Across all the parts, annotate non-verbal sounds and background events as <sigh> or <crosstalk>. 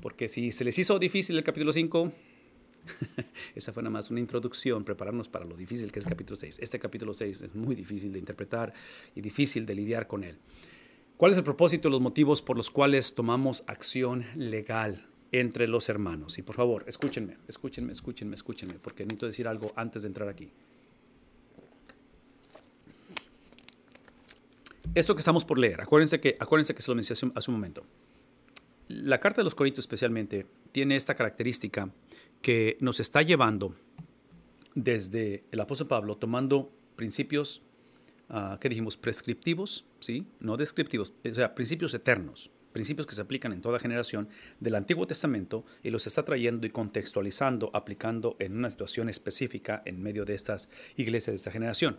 Porque si se les hizo difícil el capítulo 5, <laughs> esa fue nada más una introducción, prepararnos para lo difícil que es el capítulo 6. Este capítulo 6 es muy difícil de interpretar y difícil de lidiar con él. ¿Cuál es el propósito, los motivos por los cuales tomamos acción legal entre los hermanos? Y por favor, escúchenme, escúchenme, escúchenme, escúchenme, porque necesito decir algo antes de entrar aquí. Esto que estamos por leer, acuérdense que, acuérdense que se lo mencioné hace un momento. La carta de los Corintios especialmente tiene esta característica que nos está llevando desde el apóstol Pablo, tomando principios, uh, ¿qué dijimos? Prescriptivos, ¿sí? No descriptivos, o sea, principios eternos, principios que se aplican en toda generación del Antiguo Testamento y los está trayendo y contextualizando, aplicando en una situación específica en medio de estas iglesias de esta generación.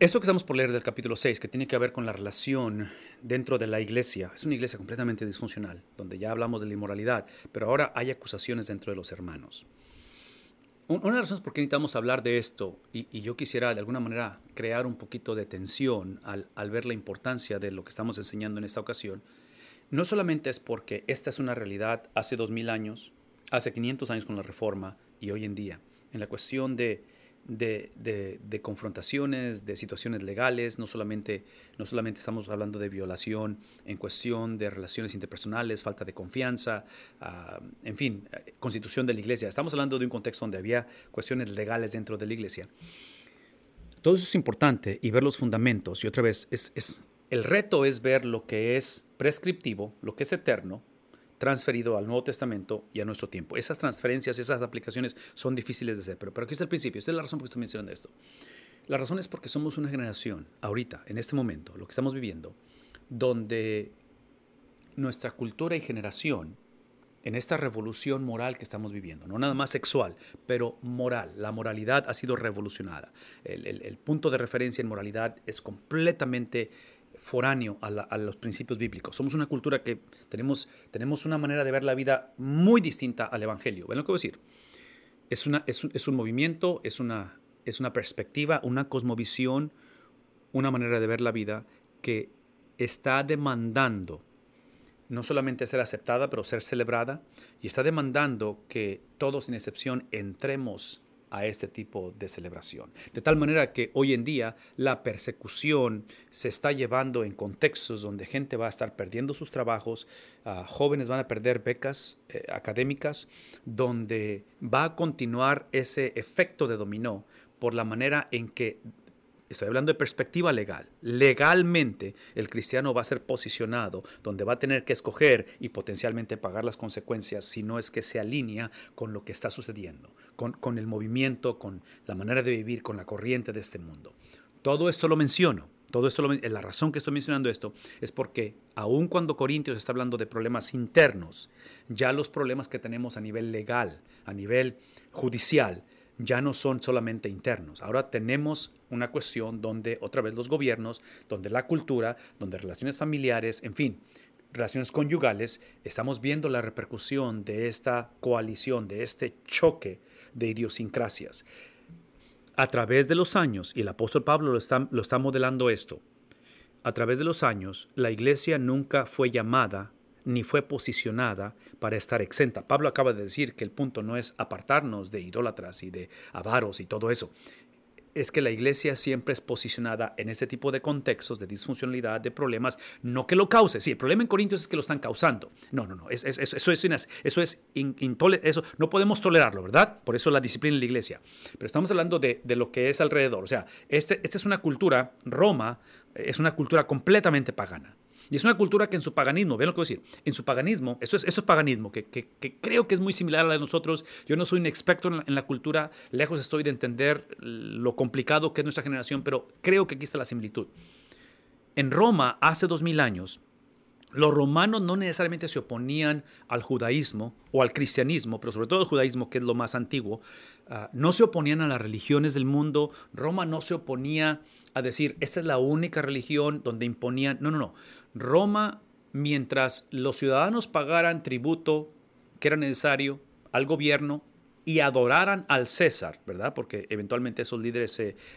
Esto que estamos por leer del capítulo 6, que tiene que ver con la relación dentro de la iglesia, es una iglesia completamente disfuncional, donde ya hablamos de la inmoralidad, pero ahora hay acusaciones dentro de los hermanos. Una de las razones por qué necesitamos hablar de esto, y, yo quisiera de alguna manera crear un poquito de tensión al, al ver la importancia de lo que estamos enseñando en esta ocasión, no solamente es porque esta es una realidad hace 2000 años, hace 500 años con la reforma y hoy en día, en la cuestión de de, confrontaciones, de situaciones legales, no solamente, no solamente estamos hablando de violación en cuestión de relaciones interpersonales, falta de confianza, ah, en fin, constitución de la iglesia, estamos hablando de un contexto donde había cuestiones legales dentro de la iglesia. Todo eso es importante y ver los fundamentos. Y otra vez, es, es, el reto es ver lo que es prescriptivo, lo que es eterno, transferido al Nuevo Testamento y a nuestro tiempo. Esas transferencias, esas aplicaciones son difíciles de hacer, pero, pero aquí está el principio, esta es la razón por la que estoy mencionando esto. La razón es porque somos una generación, ahorita, en este momento, lo que estamos viviendo, donde nuestra cultura y generación, en esta revolución moral que estamos viviendo, no nada más sexual, pero moral, la moralidad ha sido revolucionada. El, el punto de referencia en moralidad es completamente foráneo a, los principios bíblicos. Somos una cultura que tenemos, tenemos una manera de ver la vida muy distinta al Evangelio. ¿Ven lo que voy a decir? Es, una, es, un, es un movimiento, es una, es una perspectiva, una cosmovisión, una manera de ver la vida que está demandando no solamente ser aceptada, pero ser celebrada, y está demandando que todos sin excepción entremos a este tipo de celebración. De tal manera que hoy en día la persecución se está llevando en contextos donde gente va a estar perdiendo sus trabajos, ah, jóvenes van a perder becas eh, académicas, donde va a continuar ese efecto de dominó por la manera en que Estoy hablando de perspectiva legal. Legalmente el cristiano va a ser posicionado donde va a tener que escoger y potencialmente pagar las consecuencias si no es que se alinea con lo que está sucediendo, con, con el movimiento, con la manera de vivir, con la corriente de este mundo. Todo esto lo menciono. Todo esto, la razón que estoy mencionando esto es porque aun cuando Corintios está hablando de problemas internos, ya los problemas que tenemos a nivel legal, a nivel judicial, ya no son solamente internos. Ahora tenemos una cuestión donde otra vez los gobiernos, donde la cultura, donde relaciones familiares, en fin, relaciones conyugales, estamos viendo la repercusión de esta coalición, de este choque de idiosincrasias. A través de los años, y el apóstol Pablo lo está, lo está modelando esto, a través de los años, la iglesia nunca fue llamada ni fue posicionada para estar exenta. Pablo acaba de decir que el punto no es apartarnos de idólatras y de avaros y todo eso. Es que la iglesia siempre es posicionada en ese tipo de contextos de disfuncionalidad, de problemas, no que lo cause. Sí, el problema en Corintios es que lo están causando. No, no, no. eso es, eso es eso no podemos tolerarlo, ¿verdad? Por eso la disciplina en la iglesia. Pero estamos hablando de, lo que es alrededor. O sea, este, esta es una cultura, Roma es una cultura completamente pagana. Y es una cultura que en su paganismo, vean lo que voy a decir, en su paganismo, eso es, eso es paganismo, que, que, creo que es muy similar a la de nosotros. Yo no soy un experto en la, cultura, lejos estoy de entender lo complicado que es nuestra generación, pero creo que aquí está la similitud. En Roma, hace dos mil años, los romanos no necesariamente se oponían al judaísmo o al cristianismo, pero sobre todo al judaísmo, que es lo más antiguo, ah, no se oponían a las religiones del mundo, Roma no se oponía a decir, esta es la única religión donde imponían, no, no, no, Roma, mientras los ciudadanos pagaran tributo que era necesario al gobierno y adoraran al César, ¿verdad? Porque eventualmente esos líderes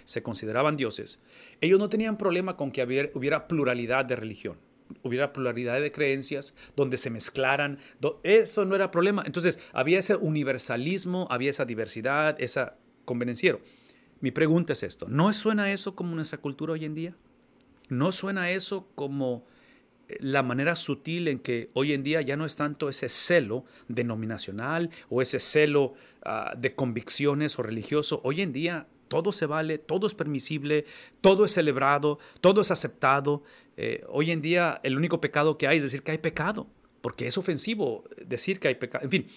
se, consideraban dioses. Ellos no tenían problema con que hubiera, pluralidad de religión. Hubiera pluralidad de creencias, donde se mezclaran. Eso no era problema. Entonces, había ese universalismo, había esa diversidad, esa convenenciero. Mi pregunta es esto, ¿no suena eso como nuestra cultura hoy en día? ¿No suena eso como eh, la manera sutil en que hoy en día ya no es tanto ese celo denominacional o ese celo ah, de convicciones o religioso? Hoy en día todo se vale, todo es permisible, todo es celebrado, todo es aceptado. Eh, hoy en día el único pecado que hay es decir que hay pecado, porque es ofensivo decir que hay pecado. En fin,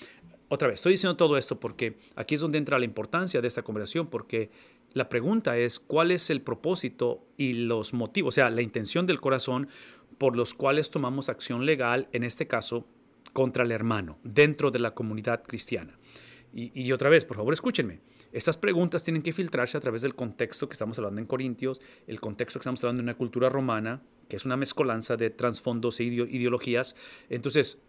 otra vez, estoy diciendo todo esto porque aquí es donde entra la importancia de esta conversación, porque la pregunta es cuál es el propósito y los motivos, o sea, la intención del corazón por los cuales tomamos acción legal, en este caso, contra el hermano, dentro de la comunidad cristiana. Y, otra vez, por favor, escúchenme. Estas preguntas tienen que filtrarse a través del contexto que estamos hablando en Corintios, el contexto que estamos hablando en una cultura romana, que es una mezcolanza de trasfondos e ideologías. Entonces,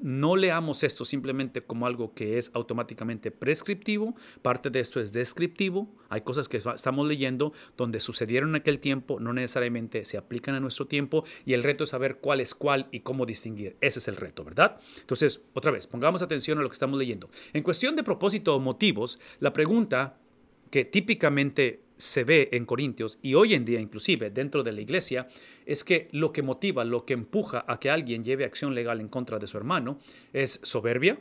no leamos esto simplemente como algo que es automáticamente prescriptivo, parte de esto es descriptivo, hay cosas que estamos leyendo donde sucedieron en aquel tiempo, no necesariamente se aplican a nuestro tiempo y el reto es saber cuál es cuál y cómo distinguir. Ese es el reto, ¿verdad? Entonces, otra vez, pongamos atención a lo que estamos leyendo. En cuestión de propósito o motivos, la pregunta que típicamente se ve en Corintios y hoy en día inclusive dentro de la iglesia es que lo que motiva, lo que empuja a que alguien lleve acción legal en contra de su hermano es soberbia,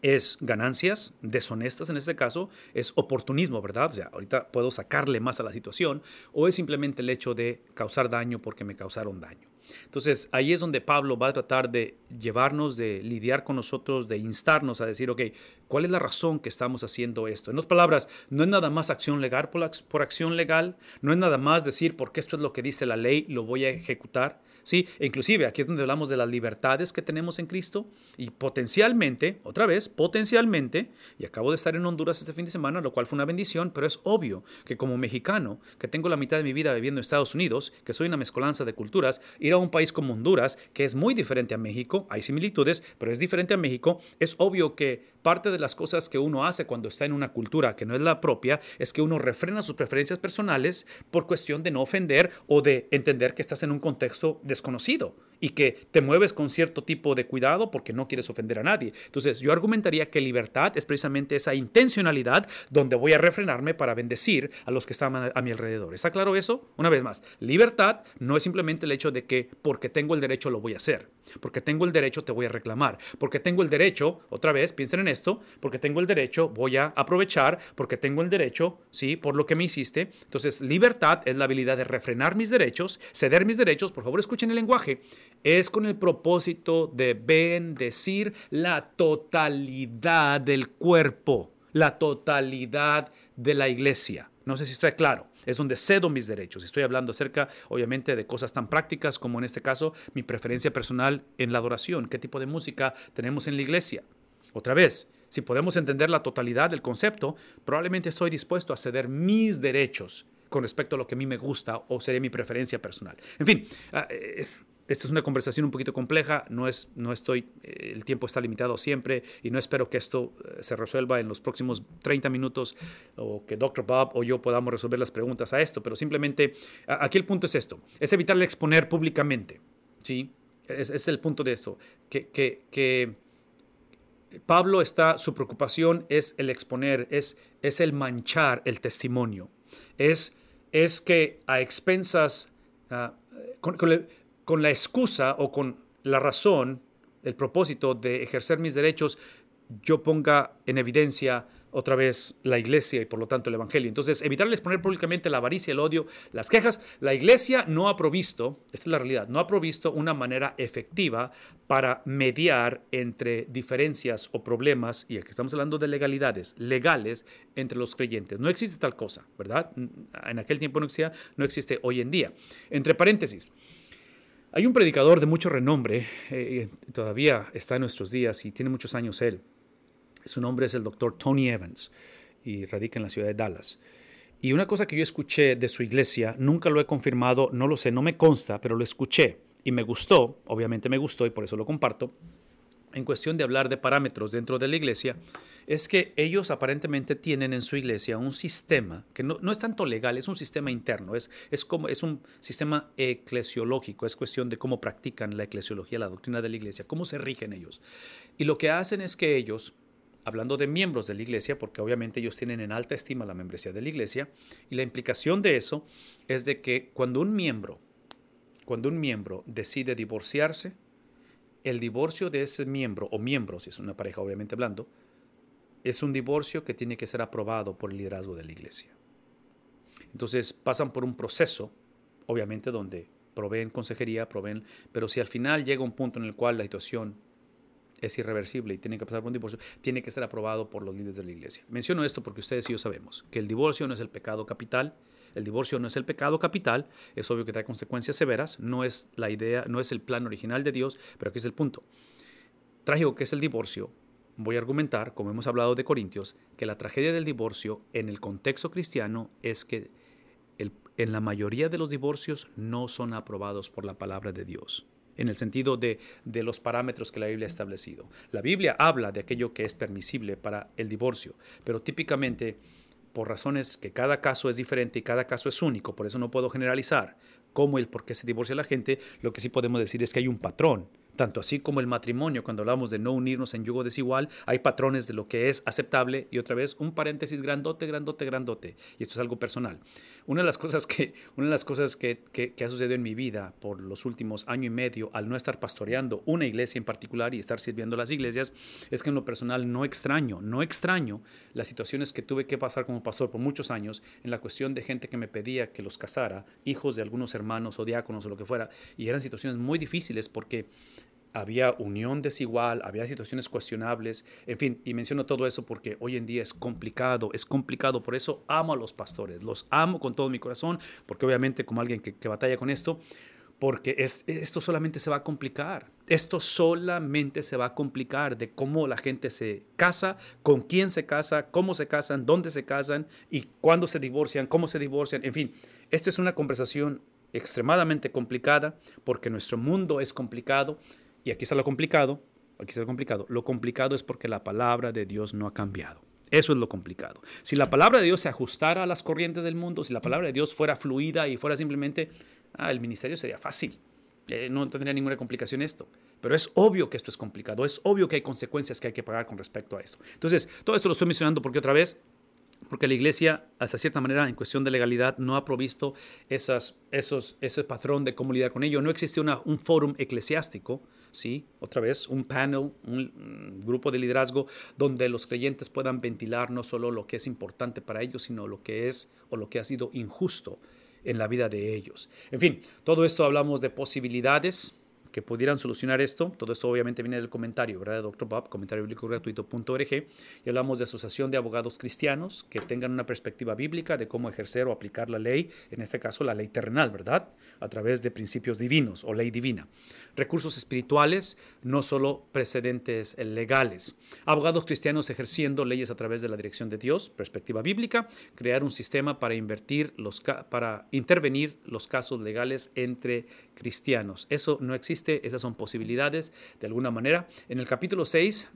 es ganancias deshonestas en este caso, es oportunismo, ¿verdad? O sea, ahorita puedo sacarle más a la situación o es simplemente el hecho de causar daño porque me causaron daño. Entonces ahí es donde Pablo va a tratar de llevarnos, de lidiar con nosotros, de instarnos a decir, ok, ¿cuál es la razón que estamos haciendo esto? En otras palabras, no es nada más acción legal por, por acción legal, no es nada más decir, porque esto es lo que dice la ley, lo voy a ejecutar ¿sí? E inclusive aquí es donde hablamos de las libertades que tenemos en Cristo y potencialmente, otra vez, potencialmente, y acabo de estar en Honduras este fin de semana, lo cual fue una bendición, pero es obvio que como mexicano, que tengo la mitad de mi vida viviendo en Estados Unidos, que soy una mezcolanza de culturas, ir a un país como Honduras, que es muy diferente a México, hay similitudes, pero es diferente a México, es obvio que parte de las cosas que uno hace cuando está en una cultura que no es la propia es que uno refrena sus preferencias personales por cuestión de no ofender o de entender que estás en un contexto desconocido y que te mueves con cierto tipo de cuidado porque no quieres ofender a nadie. Entonces yo argumentaría que libertad es precisamente esa intencionalidad donde voy a refrenarme para bendecir a los que están a mi alrededor. ¿Está claro eso? Una vez más, libertad no es simplemente el hecho de que porque tengo el derecho lo voy a hacer, porque tengo el derecho te voy a reclamar, porque tengo el derecho, otra vez, piensen en esto, porque tengo el derecho voy a aprovechar, porque tengo el derecho, sí, por lo que me hiciste. Entonces libertad es la habilidad de refrenar mis derechos, ceder mis derechos, por favor escuchen el lenguaje es con el propósito de bendecir la totalidad del cuerpo, la totalidad de la iglesia. No sé si estoy claro. Es donde cedo mis derechos. Estoy hablando acerca, obviamente, de cosas tan prácticas como en este caso mi preferencia personal en la adoración. ¿Qué tipo de música tenemos en la iglesia? Otra vez, si podemos entender la totalidad del concepto, probablemente estoy dispuesto a ceder mis derechos con respecto a lo que a mí me gusta o sería mi preferencia personal. En fin, ah, eh, esta es una conversación un poquito compleja, no, es, no estoy, eh, el tiempo está limitado siempre y no espero que esto eh, se resuelva en los próximos 30 minutos o que Dr. Bob o yo podamos resolver las preguntas a esto, pero simplemente aquí el punto es esto, es evitar el exponer públicamente, ¿sí? Es, es el punto de esto, que, que, que, Pablo está, su preocupación es el exponer, es, es el manchar el testimonio, es, es que a expensas... Con, con la excusa o con la razón, el propósito de ejercer mis derechos, yo ponga en evidencia otra vez la iglesia y por lo tanto el evangelio. Entonces, evitar exponer públicamente la avaricia, el odio, las quejas. La iglesia no ha provisto, esta es la realidad, no ha provisto una manera efectiva para mediar entre diferencias o problemas, y aquí estamos hablando de legalidades, legales entre los creyentes. No existe tal cosa, ¿verdad? En aquel tiempo no existía, no existe hoy en día. Entre paréntesis, hay un predicador de mucho renombre, eh, todavía está en nuestros días y tiene muchos años él. Su nombre es el doctor Tony Evans y radica en la ciudad de Dallas. Y una cosa que yo escuché de su iglesia, nunca lo he confirmado, no lo sé, no me consta, pero lo escuché y me gustó, obviamente me gustó y por eso lo comparto. En cuestión de hablar de parámetros dentro de la iglesia, es que ellos aparentemente tienen en su iglesia un sistema que no, es tanto legal, es un sistema interno, es, es, como, es un sistema eclesiológico, es cuestión de cómo practican la eclesiología, la doctrina de la iglesia, cómo se rigen ellos. Y lo que hacen es que ellos, hablando de miembros de la iglesia, porque obviamente ellos tienen en alta estima la membresía de la iglesia, y la implicación de eso es de que cuando un miembro, cuando un miembro decide divorciarse, el divorcio de ese miembro o miembro, si es una pareja obviamente hablando, es un divorcio que tiene que ser aprobado por el liderazgo de la iglesia. Entonces pasan por un proceso, obviamente, donde proveen consejería, proveen, pero si al final llega un punto en el cual la situación es irreversible y tiene que pasar por un divorcio, tiene que ser aprobado por los líderes de la iglesia. Menciono esto porque ustedes y yo sabemos que el divorcio no es el pecado capital, el divorcio no es el pecado capital, es obvio que trae consecuencias severas, no es la idea, no es el plan original de Dios, pero aquí es el punto. Trágico que es el divorcio, voy a argumentar, como hemos hablado de Corintios, que la tragedia del divorcio en el contexto cristiano es que en la mayoría de los divorcios no son aprobados por la palabra de Dios, en el sentido de, de los parámetros que la Biblia ha establecido. La Biblia habla de aquello que es permisible para el divorcio, pero típicamente por razones que cada caso es diferente y cada caso es único, por eso no puedo generalizar cómo y el por qué se divorcia la gente, lo que sí podemos decir es que hay un patrón tanto así como el matrimonio, cuando hablamos de no unirnos en yugo desigual, hay patrones de lo que es aceptable y otra vez un paréntesis grandote, grandote, grandote. Y esto es algo personal. Una de las cosas que, una de las cosas que, que, ha sucedido en mi vida por los últimos año y medio al no estar pastoreando una iglesia en particular y estar sirviendo las iglesias es que en lo personal no extraño, no extraño las situaciones que tuve que pasar como pastor por muchos años en la cuestión de gente que me pedía que los casara, hijos de algunos hermanos o diáconos o lo que fuera, y eran situaciones muy difíciles porque había unión desigual, había situaciones cuestionables, en fin, y menciono todo eso porque hoy en día es complicado, es complicado, por eso amo a los pastores, los amo con todo mi corazón, porque obviamente como alguien que, batalla con esto, porque es, esto solamente se va a complicar, esto solamente se va a complicar de cómo la gente se casa, con quién se casa, cómo se casan, dónde se casan y cuándo se divorcian, cómo se divorcian, en fin, esta es una conversación extremadamente complicada porque nuestro mundo es complicado y aquí está lo complicado, aquí está lo complicado. Lo complicado es porque la palabra de Dios no ha cambiado. Eso es lo complicado. Si la palabra de Dios se ajustara a las corrientes del mundo, si la palabra de Dios fuera fluida y fuera simplemente, ah, el ministerio sería fácil. Eh, no tendría ninguna complicación esto. Pero es obvio que esto es complicado, es obvio que hay consecuencias que hay que pagar con respecto a esto. Entonces, todo esto lo estoy mencionando porque otra vez porque la iglesia, hasta cierta manera, en cuestión de legalidad, no ha provisto esas, esos, ese patrón de cómo lidiar con ello. No existe un fórum eclesiástico, ¿sí? otra vez, un panel, un, grupo de liderazgo donde los creyentes puedan ventilar no solo lo que es importante para ellos, sino lo que es o lo que ha sido injusto en la vida de ellos. En fin, todo esto hablamos de posibilidades, que pudieran solucionar esto. Todo esto obviamente viene del comentario, ¿verdad? De Dr. Bob, comentario bíblico. Y hablamos de asociación de abogados cristianos que tengan una perspectiva bíblica de cómo ejercer o aplicar la ley, en este caso la ley terrenal, ¿verdad? A través de principios divinos o ley divina. Recursos espirituales, no solo precedentes legales. Abogados cristianos ejerciendo leyes a través de la dirección de Dios, perspectiva bíblica. Crear un sistema para, invertir los, para intervenir los casos legales entre cristianos. Eso no existe, esas son posibilidades de alguna manera. En el capítulo 6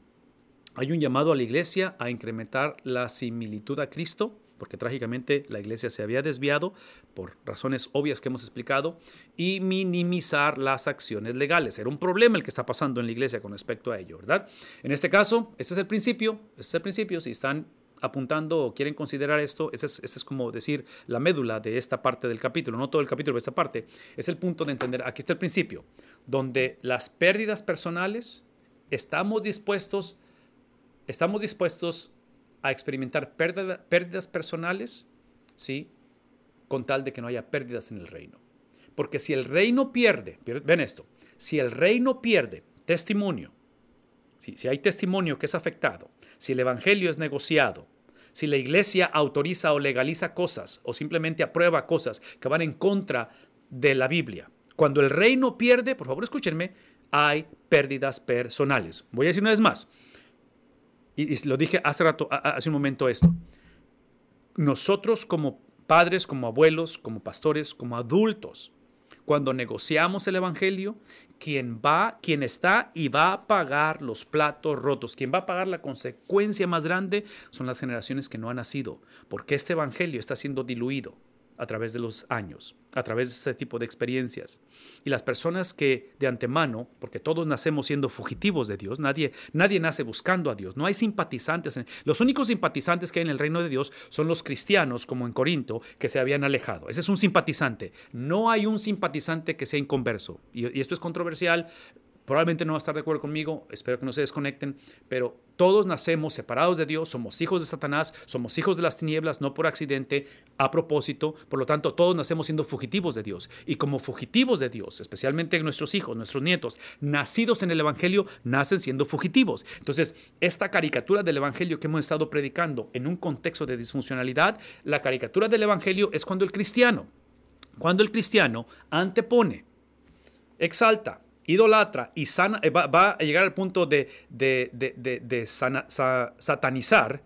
hay un llamado a la iglesia a incrementar la similitud a Cristo, porque trágicamente la iglesia se había desviado por razones obvias que hemos explicado, y minimizar las acciones legales. Era un problema el que está pasando en la iglesia con respecto a ello, ¿verdad? En este caso, este es el principio, este es el principio, si están apuntando o quieren considerar esto, ese es, es, como decir la médula de esta parte del capítulo, no todo el capítulo, pero esta parte, es el punto de entender, aquí está el principio, donde las pérdidas personales, estamos dispuestos, estamos dispuestos a experimentar pérdidas personales, ¿sí? Con tal de que no haya pérdidas en el reino. Porque si el reino pierde, ven esto, si el reino pierde testimonio, si hay testimonio que es afectado, si el Evangelio es negociado, si la iglesia autoriza o legaliza cosas o simplemente aprueba cosas que van en contra de la Biblia. Cuando el reino pierde, por favor escúchenme, hay pérdidas personales. Voy a decir una vez más, y, lo dije hace rato, hace un momento esto. Nosotros como padres, como abuelos, como pastores, como adultos, cuando negociamos el Evangelio, quien va, quien está y va a pagar los platos rotos, quien va a pagar la consecuencia más grande son las generaciones que no han nacido, porque este Evangelio está siendo diluido a través de los años, a través de este tipo de experiencias. Y las personas que de antemano, porque todos nacemos siendo fugitivos de Dios, nadie, nadie nace buscando a Dios, no hay simpatizantes. los únicos simpatizantes que hay en el reino de Dios son los cristianos, como en Corinto, que se habían alejado. Ese es un simpatizante. No hay un simpatizante que sea inconverso. y esto es controversial, Probablemente no va a estar de acuerdo conmigo, espero que no se desconecten, pero todos nacemos separados de Dios, somos hijos de Satanás, somos hijos de las tinieblas, no por accidente, a propósito, por lo tanto todos nacemos siendo fugitivos de Dios. Y como fugitivos de Dios, especialmente nuestros hijos, nuestros nietos, nacidos en el Evangelio, nacen siendo fugitivos. Entonces, esta caricatura del Evangelio que hemos estado predicando en un contexto de disfuncionalidad, la caricatura del Evangelio es cuando el cristiano, cuando el cristiano antepone, exalta, idolatra y sana, eh, va, a llegar al punto de, satanizar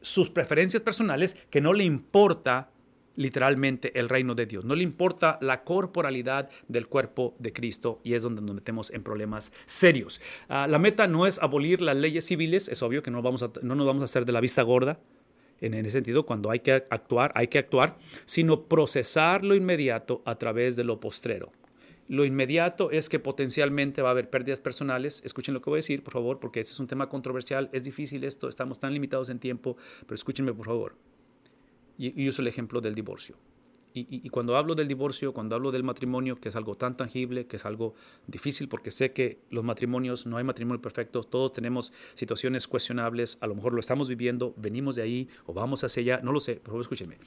sus preferencias personales que no le importa literalmente el reino de Dios. No le importa la corporalidad del cuerpo de Cristo y es donde nos metemos en problemas serios. Ah, la meta no es abolir las leyes civiles, es obvio que no, vamos no nos vamos a hacer de la vista gorda. En ese sentido, cuando hay que actuar, hay que actuar, sino procesar lo inmediato a través de lo postrero. Lo inmediato es que potencialmente va a haber pérdidas personales. Escuchen lo que voy a decir, por favor, porque ese es un tema controversial. Es difícil esto, estamos tan limitados en tiempo, pero escúchenme, por favor. Y, uso el ejemplo del divorcio. Y, cuando hablo del divorcio, cuando hablo del matrimonio, que es algo tan tangible, que es algo difícil, porque sé que los matrimonios, no hay matrimonio perfecto, todos tenemos situaciones cuestionables, a lo mejor lo estamos viviendo, venimos de ahí o vamos hacia allá, no lo sé, por favor escúchenme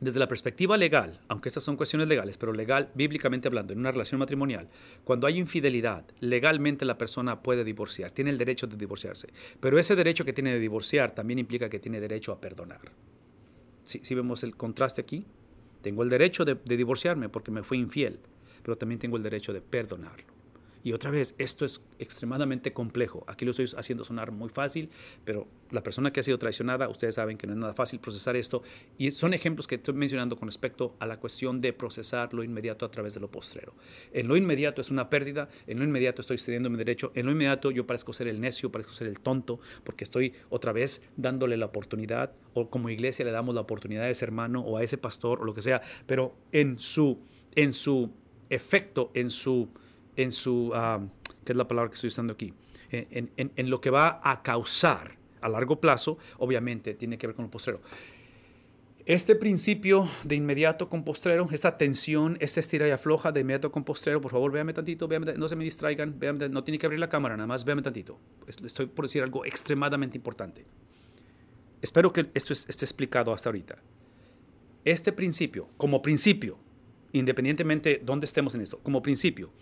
desde la perspectiva legal, aunque estas son cuestiones legales, pero legal, bíblicamente hablando, en una relación matrimonial, cuando hay infidelidad, legalmente la persona puede divorciar, tiene el derecho de divorciarse. Pero ese derecho que tiene de divorciar también implica que tiene derecho a perdonar. Si ¿Sí, vemos el contraste aquí? Tengo el derecho de divorciarme porque me fui infiel, pero también tengo el derecho de perdonarlo. Y otra vez, esto es extremadamente complejo. Aquí lo estoy haciendo sonar muy fácil, pero la persona que ha sido traicionada, ustedes saben que no es nada fácil procesar esto. Y son ejemplos que estoy mencionando con respecto a la cuestión de procesar lo inmediato a través de lo postrero. En lo inmediato es una pérdida, en lo inmediato estoy cediendo mi derecho, en lo inmediato yo parezco ser el necio, parezco ser el tonto, porque estoy otra vez dándole la oportunidad, o como iglesia le damos la oportunidad a ese hermano o a ese pastor o lo que sea, pero en su, en su efecto, en su en su, ¿qué es la palabra que estoy usando aquí? En, en, lo que va a causar a largo plazo, obviamente tiene que ver con lo postrero. Este principio de inmediato con postrero, esta tensión, esta estira y afloja de inmediato con postrero, por favor, véame tantito, no se me distraigan, no tiene que abrir la cámara, nada más véame tantito. Estoy por decir algo extremadamente importante. Espero que esto esté explicado hasta ahorita. Este principio, como principio, independientemente de dónde estemos en esto, como principio,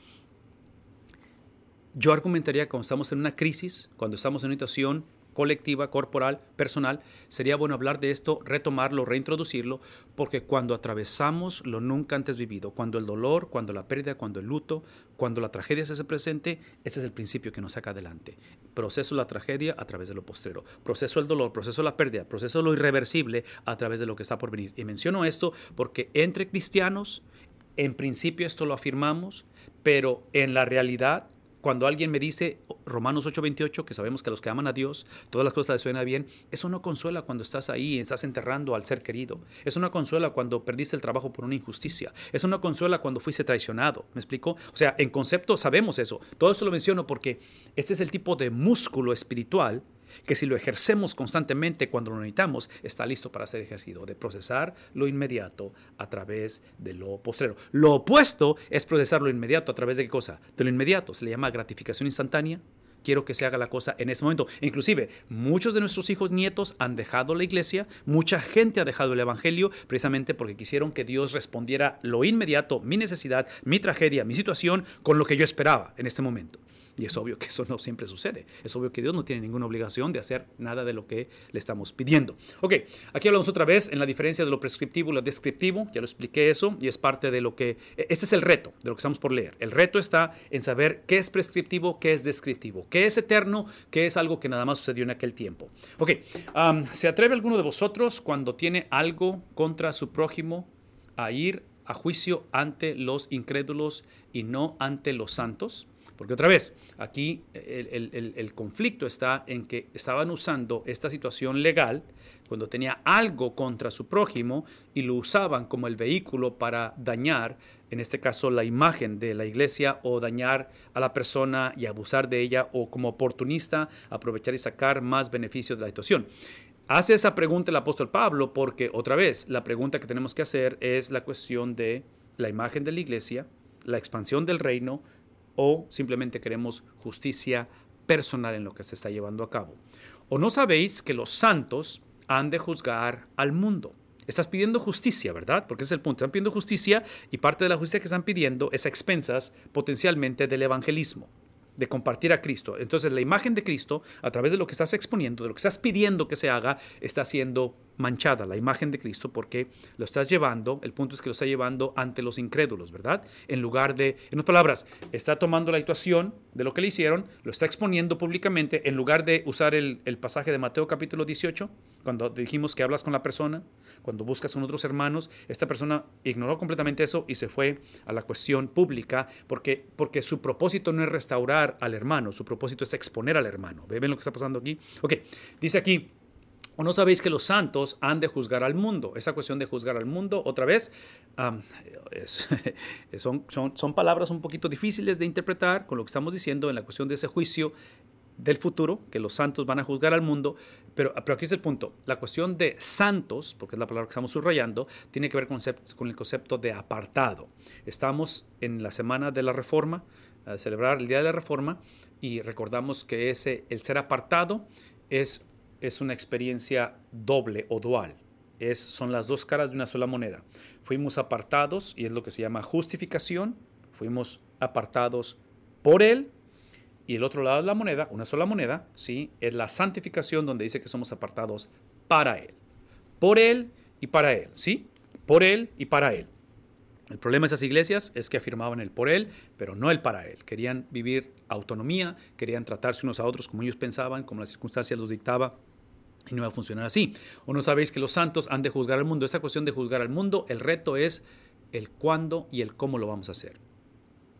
yo argumentaría que cuando estamos en una crisis, cuando estamos en una situación colectiva, corporal, personal, sería bueno hablar de esto, retomarlo, reintroducirlo, porque cuando atravesamos lo nunca antes vivido, cuando el dolor, cuando la pérdida, cuando el luto, cuando la tragedia se hace presente, ese es el principio que nos saca adelante. Proceso la tragedia a través de lo postrero, proceso el dolor, proceso la pérdida, proceso lo irreversible a través de lo que está por venir. Y menciono esto porque entre cristianos, en principio esto lo afirmamos, pero en la realidad cuando alguien me dice Romanos 8:28, que sabemos que los que aman a Dios, todas las cosas les suenan bien, eso no consuela cuando estás ahí, estás enterrando al ser querido. Eso no consuela cuando perdiste el trabajo por una injusticia. Eso no consuela cuando fuiste traicionado. ¿Me explico? O sea, en concepto sabemos eso. Todo esto lo menciono porque este es el tipo de músculo espiritual que si lo ejercemos constantemente cuando lo necesitamos, está listo para ser ejercido, de procesar lo inmediato a través de lo postrero. Lo opuesto es procesar lo inmediato a través de qué cosa? De lo inmediato, se le llama gratificación instantánea. Quiero que se haga la cosa en ese momento. Inclusive, muchos de nuestros hijos nietos han dejado la iglesia, mucha gente ha dejado el Evangelio precisamente porque quisieron que Dios respondiera lo inmediato, mi necesidad, mi tragedia, mi situación, con lo que yo esperaba en este momento. Y es obvio que eso no siempre sucede. Es obvio que Dios no tiene ninguna obligación de hacer nada de lo que le estamos pidiendo. Ok, aquí hablamos otra vez en la diferencia de lo prescriptivo y lo descriptivo. Ya lo expliqué eso y es parte de lo que... Este es el reto de lo que estamos por leer. El reto está en saber qué es prescriptivo, qué es descriptivo, qué es eterno, qué es algo que nada más sucedió en aquel tiempo. Ok, ¿se atreve alguno de vosotros cuando tiene algo contra su prójimo a ir a juicio ante los incrédulos y no ante los santos? Porque otra vez, aquí el, conflicto está en que estaban usando esta situación legal cuando tenía algo contra su prójimo y lo usaban como el vehículo para dañar, en este caso, la imagen de la iglesia o dañar a la persona y abusar de ella o como oportunista aprovechar y sacar más beneficios de la situación. Hace esa pregunta el apóstol Pablo porque otra vez la pregunta que tenemos que hacer es la cuestión de la imagen de la iglesia, la expansión del reino o simplemente queremos justicia personal en lo que se está llevando a cabo. ¿O no sabéis que los santos han de juzgar al mundo? Estás pidiendo justicia, ¿verdad? Porque es el punto. Están pidiendo justicia y parte de la justicia que están pidiendo es a expensas potencialmente del evangelismo de compartir a Cristo. Entonces la imagen de Cristo, a través de lo que estás exponiendo, de lo que estás pidiendo que se haga, está siendo manchada la imagen de Cristo porque lo estás llevando, el punto es que lo está llevando ante los incrédulos, ¿verdad? En lugar de, en otras palabras, está tomando la actuación de lo que le hicieron, lo está exponiendo públicamente, en lugar de usar el, el pasaje de Mateo capítulo 18, cuando dijimos que hablas con la persona, cuando buscas con otros hermanos, esta persona ignoró completamente eso y se fue a la cuestión pública porque, porque su propósito no es restaurar al hermano, su propósito es exponer al hermano. ¿Ven lo que está pasando aquí? Ok, dice aquí, ¿O no sabéis que los santos han de juzgar al mundo? Esa cuestión de juzgar al mundo, otra vez, <laughs> son, son, son, palabras un poquito difíciles de interpretar con lo que estamos diciendo en la cuestión de ese juicio del futuro, que los santos van a juzgar al mundo, pero, pero aquí es el punto. La cuestión de santos, porque es la palabra que estamos subrayando, tiene que ver con, el concepto de apartado. Estamos en la semana de la reforma, celebrar el día de la reforma, y recordamos que ese, el ser apartado es, es una experiencia doble o dual. Es, son las dos caras de una sola moneda. Fuimos apartados, y es lo que se llama justificación, fuimos apartados por Él y el otro lado de la moneda, una sola moneda, ¿sí? es la santificación donde dice que somos apartados para Él. Por Él y para Él, ¿sí? Por Él y para Él. El problema de esas iglesias es que afirmaban el por Él, pero no el para Él. Querían vivir autonomía, querían tratarse unos a otros como ellos pensaban, como las circunstancias los dictaba. Y no va a funcionar así. O no sabéis que los santos han de juzgar al mundo. Esta cuestión de juzgar al mundo, el reto es el cuándo y el cómo lo vamos a hacer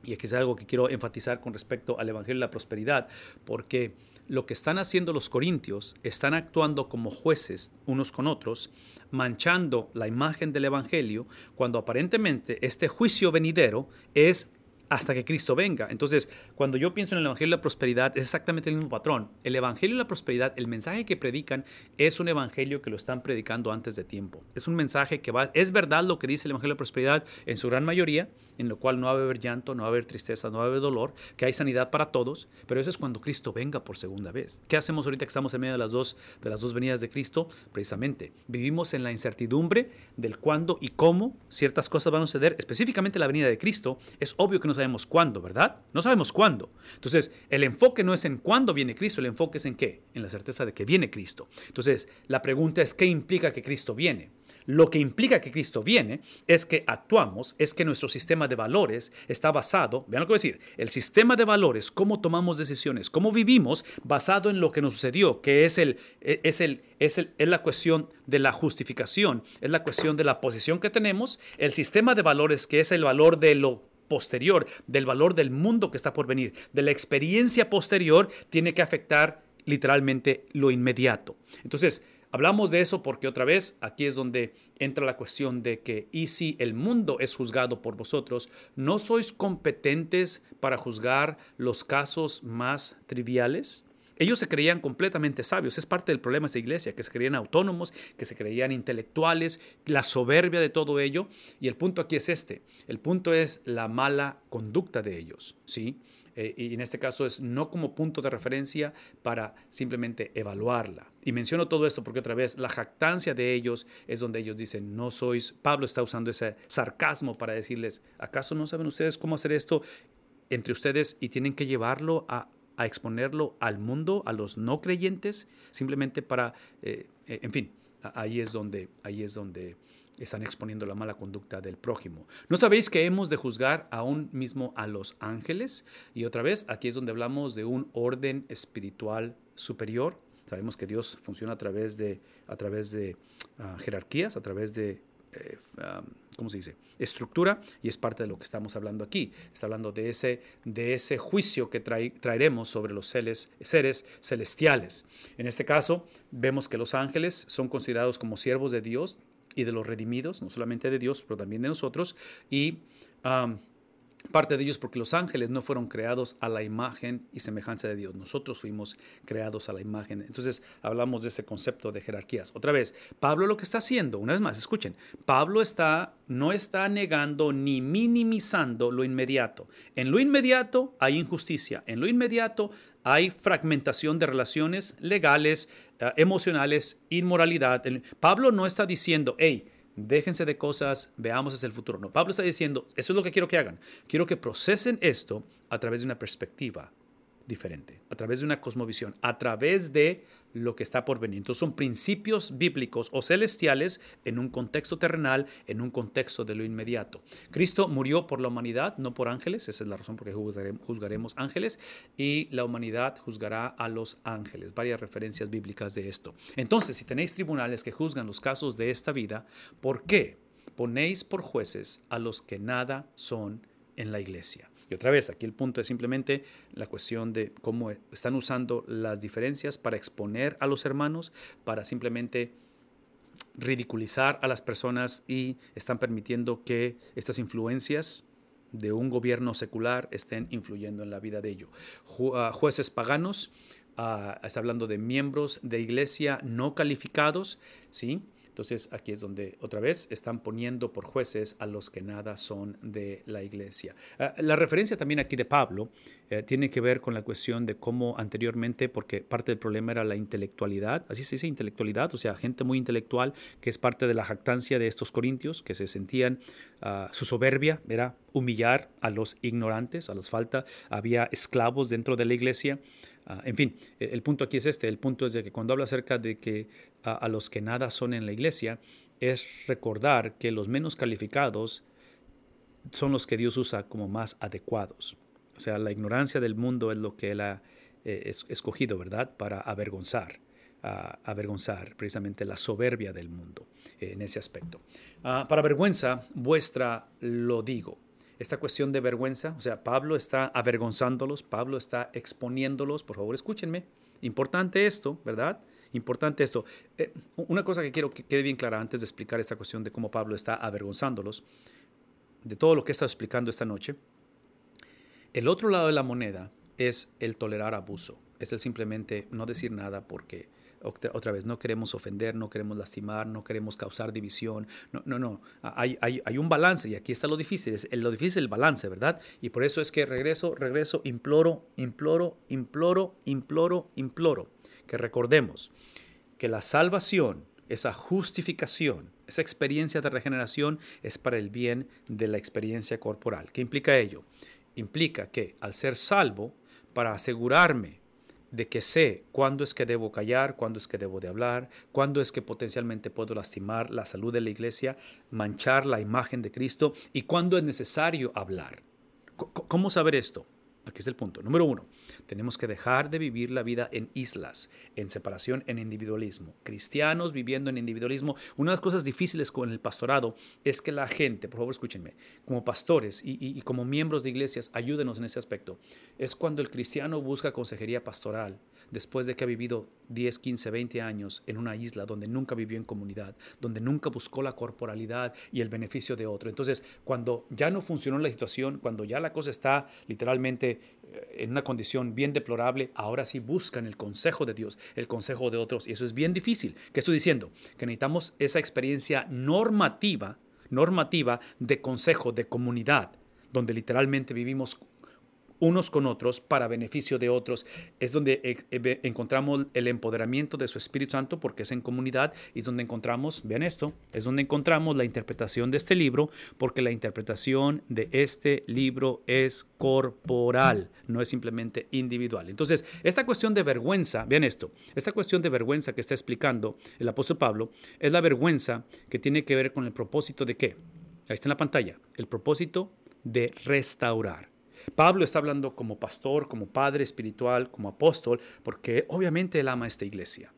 y aquí es algo que quiero enfatizar con respecto al Evangelio de la Prosperidad, porque lo que están haciendo los corintios, están actuando como jueces unos con otros, manchando la imagen del Evangelio, cuando aparentemente este juicio venidero es hasta que Cristo venga. Entonces, cuando yo pienso en el Evangelio de la Prosperidad, es exactamente el mismo patrón. El Evangelio de la Prosperidad, el mensaje que predican, es un Evangelio que lo están predicando antes de tiempo. Es un mensaje que va, es verdad lo que dice el Evangelio de la Prosperidad en su gran mayoría, en lo cual no va a haber llanto, no va a haber tristeza, no va a haber dolor, que hay sanidad para todos, pero eso es cuando Cristo venga por segunda vez. ¿Qué hacemos ahorita que estamos en medio de las dos, de las dos venidas de Cristo? Precisamente, vivimos en la incertidumbre del cuándo y cómo ciertas cosas van a suceder, específicamente la venida de Cristo. Es obvio que no sabemos cuándo, ¿verdad? No sabemos cuándo. Entonces, el enfoque no es en cuándo viene Cristo, el enfoque es en qué? En la certeza de que viene Cristo. Entonces, la pregunta es, ¿qué implica que Cristo viene? Lo que implica que Cristo viene es que actuamos, es que nuestro sistema de valores está basado, vean lo que voy a decir, el sistema de valores, cómo tomamos decisiones, cómo vivimos, basado en lo que nos sucedió, que es, el, es, el, es, el, es la cuestión de la justificación, es la cuestión de la posición que tenemos, el sistema de valores que es el valor de lo posterior, del valor del mundo que está por venir, de la experiencia posterior, tiene que afectar literalmente lo inmediato. Entonces, Hablamos de eso porque otra vez aquí es donde entra la cuestión de que, y si el mundo es juzgado por vosotros, ¿no sois competentes para juzgar los casos más triviales? Ellos se creían completamente sabios. Es parte del problema de esa iglesia, que se creían autónomos, que se creían intelectuales, la soberbia de todo ello. Y el punto aquí es este. El punto es la mala conducta de ellos, ¿sí? Eh, y en este caso es no como punto de referencia para simplemente evaluarla. Y menciono todo esto porque otra vez la jactancia de ellos es donde ellos dicen, no sois, Pablo está usando ese sarcasmo para decirles, ¿acaso no saben ustedes cómo hacer esto entre ustedes y tienen que llevarlo a, exponerlo al mundo, a los no creyentes, simplemente para, eh, eh, en fin, ahí es donde, ahí es donde están exponiendo la mala conducta del prójimo. ¿No sabéis que hemos de juzgar aún mismo a los ángeles? Y otra vez, aquí es donde hablamos de un orden espiritual superior. Sabemos que Dios funciona a través de, a través de ah, jerarquías, a través de eh, ¿cómo se dice? Estructura y es parte de lo que estamos hablando aquí. Está hablando de ese, de ese juicio que traeremos sobre los seres celestiales. En este caso, vemos que los ángeles son considerados como siervos de Dios y de los redimidos, no solamente de Dios, pero también de nosotros. Y Parte de ellos porque los ángeles no fueron creados a la imagen y semejanza de Dios. Nosotros fuimos creados a la imagen. Entonces hablamos de ese concepto de jerarquías. Otra vez, Pablo lo que está haciendo, una vez más, escuchen, Pablo está, no está negando ni minimizando lo inmediato. En lo inmediato hay injusticia. En lo inmediato hay fragmentación de relaciones legales, eh, emocionales, inmoralidad. Pablo no está diciendo, hey, déjense de cosas, veamos hacia el futuro. No, Pablo está diciendo, eso es lo que quiero que hagan. Quiero que procesen esto a través de una perspectiva diferente, a través de una cosmovisión, a través de lo que está por venir. Entonces son principios bíblicos o celestiales en un contexto terrenal, en un contexto de lo inmediato. Cristo murió por la humanidad, no por ángeles, esa es la razón por la que juzgaremos ángeles, y la humanidad juzgará a los ángeles. Varias referencias bíblicas de esto. Entonces, si tenéis tribunales que juzgan los casos de esta vida, ¿por qué ponéis por jueces a los que nada son en la iglesia? Y otra vez, aquí el punto es simplemente la cuestión de cómo están usando las diferencias para exponer a los hermanos, para simplemente ridiculizar a las personas y están permitiendo que estas influencias de un gobierno secular estén influyendo en la vida de ellos. Ah, jueces paganos, uh, está hablando de miembros de iglesia no calificados, ¿sí? Entonces aquí es donde otra vez están poniendo por jueces a los que nada son de la iglesia. Ah, la referencia también aquí de Pablo eh, tiene que ver con la cuestión de cómo anteriormente, porque parte del problema era la intelectualidad, así se dice intelectualidad, o sea, gente muy intelectual que es parte de la jactancia de estos corintios, que se sentían, ah, su soberbia era humillar a los ignorantes, a los falta, había esclavos dentro de la iglesia. Ah, en fin, e, el punto aquí es este, el punto es de que cuando habla acerca de que a los que nada son en la iglesia, es recordar que los menos calificados son los que Dios usa como más adecuados. O sea, la ignorancia del mundo es lo que Él ha eh, escogido, ¿verdad? Para avergonzar, avergonzar precisamente la soberbia del mundo en ese aspecto. Ah, para vergüenza vuestra lo digo esta cuestión de vergüenza, o sea, Pablo está avergonzándolos, Pablo está exponiéndolos, por favor escúchenme, importante esto, ¿verdad? Importante esto. Eh, una cosa que quiero que quede bien clara antes de explicar esta cuestión de cómo Pablo está avergonzándolos, de todo lo que he estado explicando esta noche, el otro lado de la moneda es el tolerar abuso, es el simplemente no decir nada porque otra vez, no queremos ofender, no queremos lastimar, no queremos causar división. No, no, no. Hay, hay, hay un balance y aquí está lo difícil. Es, lo difícil es el balance, ¿verdad? Y por eso es que regreso, regreso, imploro, imploro, imploro, imploro, imploro. Que recordemos que la salvación, esa justificación, esa experiencia de regeneración es para el bien de la experiencia corporal. ¿Qué implica ello? Implica que al ser salvo, para asegurarme de que sé cuándo es que debo callar, cuándo es que debo de hablar, cuándo es que potencialmente puedo lastimar la salud de la iglesia, manchar la imagen de Cristo y cuándo es necesario hablar. ¿Cómo saber esto? Aquí es el punto. Número uno, tenemos que dejar de vivir la vida en islas, en separación, en individualismo. Cristianos viviendo en individualismo. Una de las cosas difíciles con el pastorado es que la gente, por favor escúchenme, como pastores y, y como miembros de iglesias, ayúdenos en ese aspecto. Es cuando el cristiano busca consejería pastoral después de que ha vivido 10, 15, 20 años en una isla donde nunca vivió en comunidad, donde nunca buscó la corporalidad y el beneficio de otro. Entonces, cuando ya no funcionó la situación, cuando ya la cosa está literalmente eh, en una condición bien deplorable, ahora sí buscan el consejo de Dios, el consejo de otros. Y eso es bien difícil. ¿Qué estoy diciendo? Que necesitamos esa experiencia normativa, normativa de consejo, de comunidad, donde literalmente vivimos unos con otros para beneficio de otros. Es donde e, e, encontramos el empoderamiento de su Espíritu Santo porque es en comunidad y donde encontramos, vean esto, es donde encontramos la interpretación de este libro porque la interpretación de este libro es corporal, no es simplemente individual. Entonces, esta cuestión de vergüenza, vean esto, esta cuestión de vergüenza que está explicando el apóstol Pablo es la vergüenza que tiene que ver con el propósito de qué? Ahí está en la pantalla, el propósito de restaurar. Pablo está hablando como pastor, como padre espiritual, como apóstol, porque obviamente él ama esta iglesia,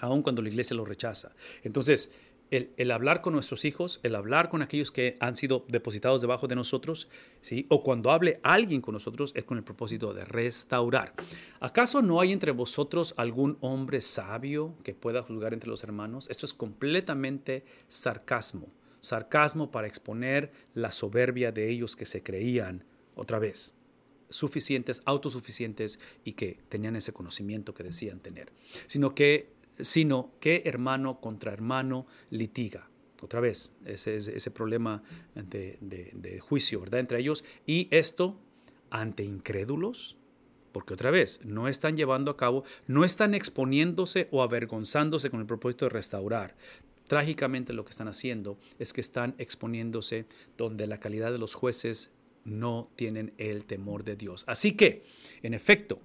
aun cuando la iglesia lo rechaza. Entonces, el, hablar con nuestros hijos, el hablar con aquellos que han sido depositados debajo de nosotros, ¿sí? o cuando hable alguien con nosotros, es con el propósito de restaurar. ¿Acaso no hay entre vosotros algún hombre sabio que pueda juzgar entre los hermanos? Esto es completamente sarcasmo. Sarcasmo para exponer la soberbia de ellos que se creían, otra vez, suficientes, autosuficientes y que tenían ese conocimiento que decían tener, sino que sino que hermano contra hermano litiga. Otra vez, ese, ese problema de, juicio, ¿verdad? Entre ellos. Y esto ante incrédulos, porque otra vez, no están llevando a cabo, no están exponiéndose o avergonzándose con el propósito de restaurar. Trágicamente lo que están haciendo es que están exponiéndose donde la calidad de los jueces no tienen el temor de Dios. Así que, en efecto,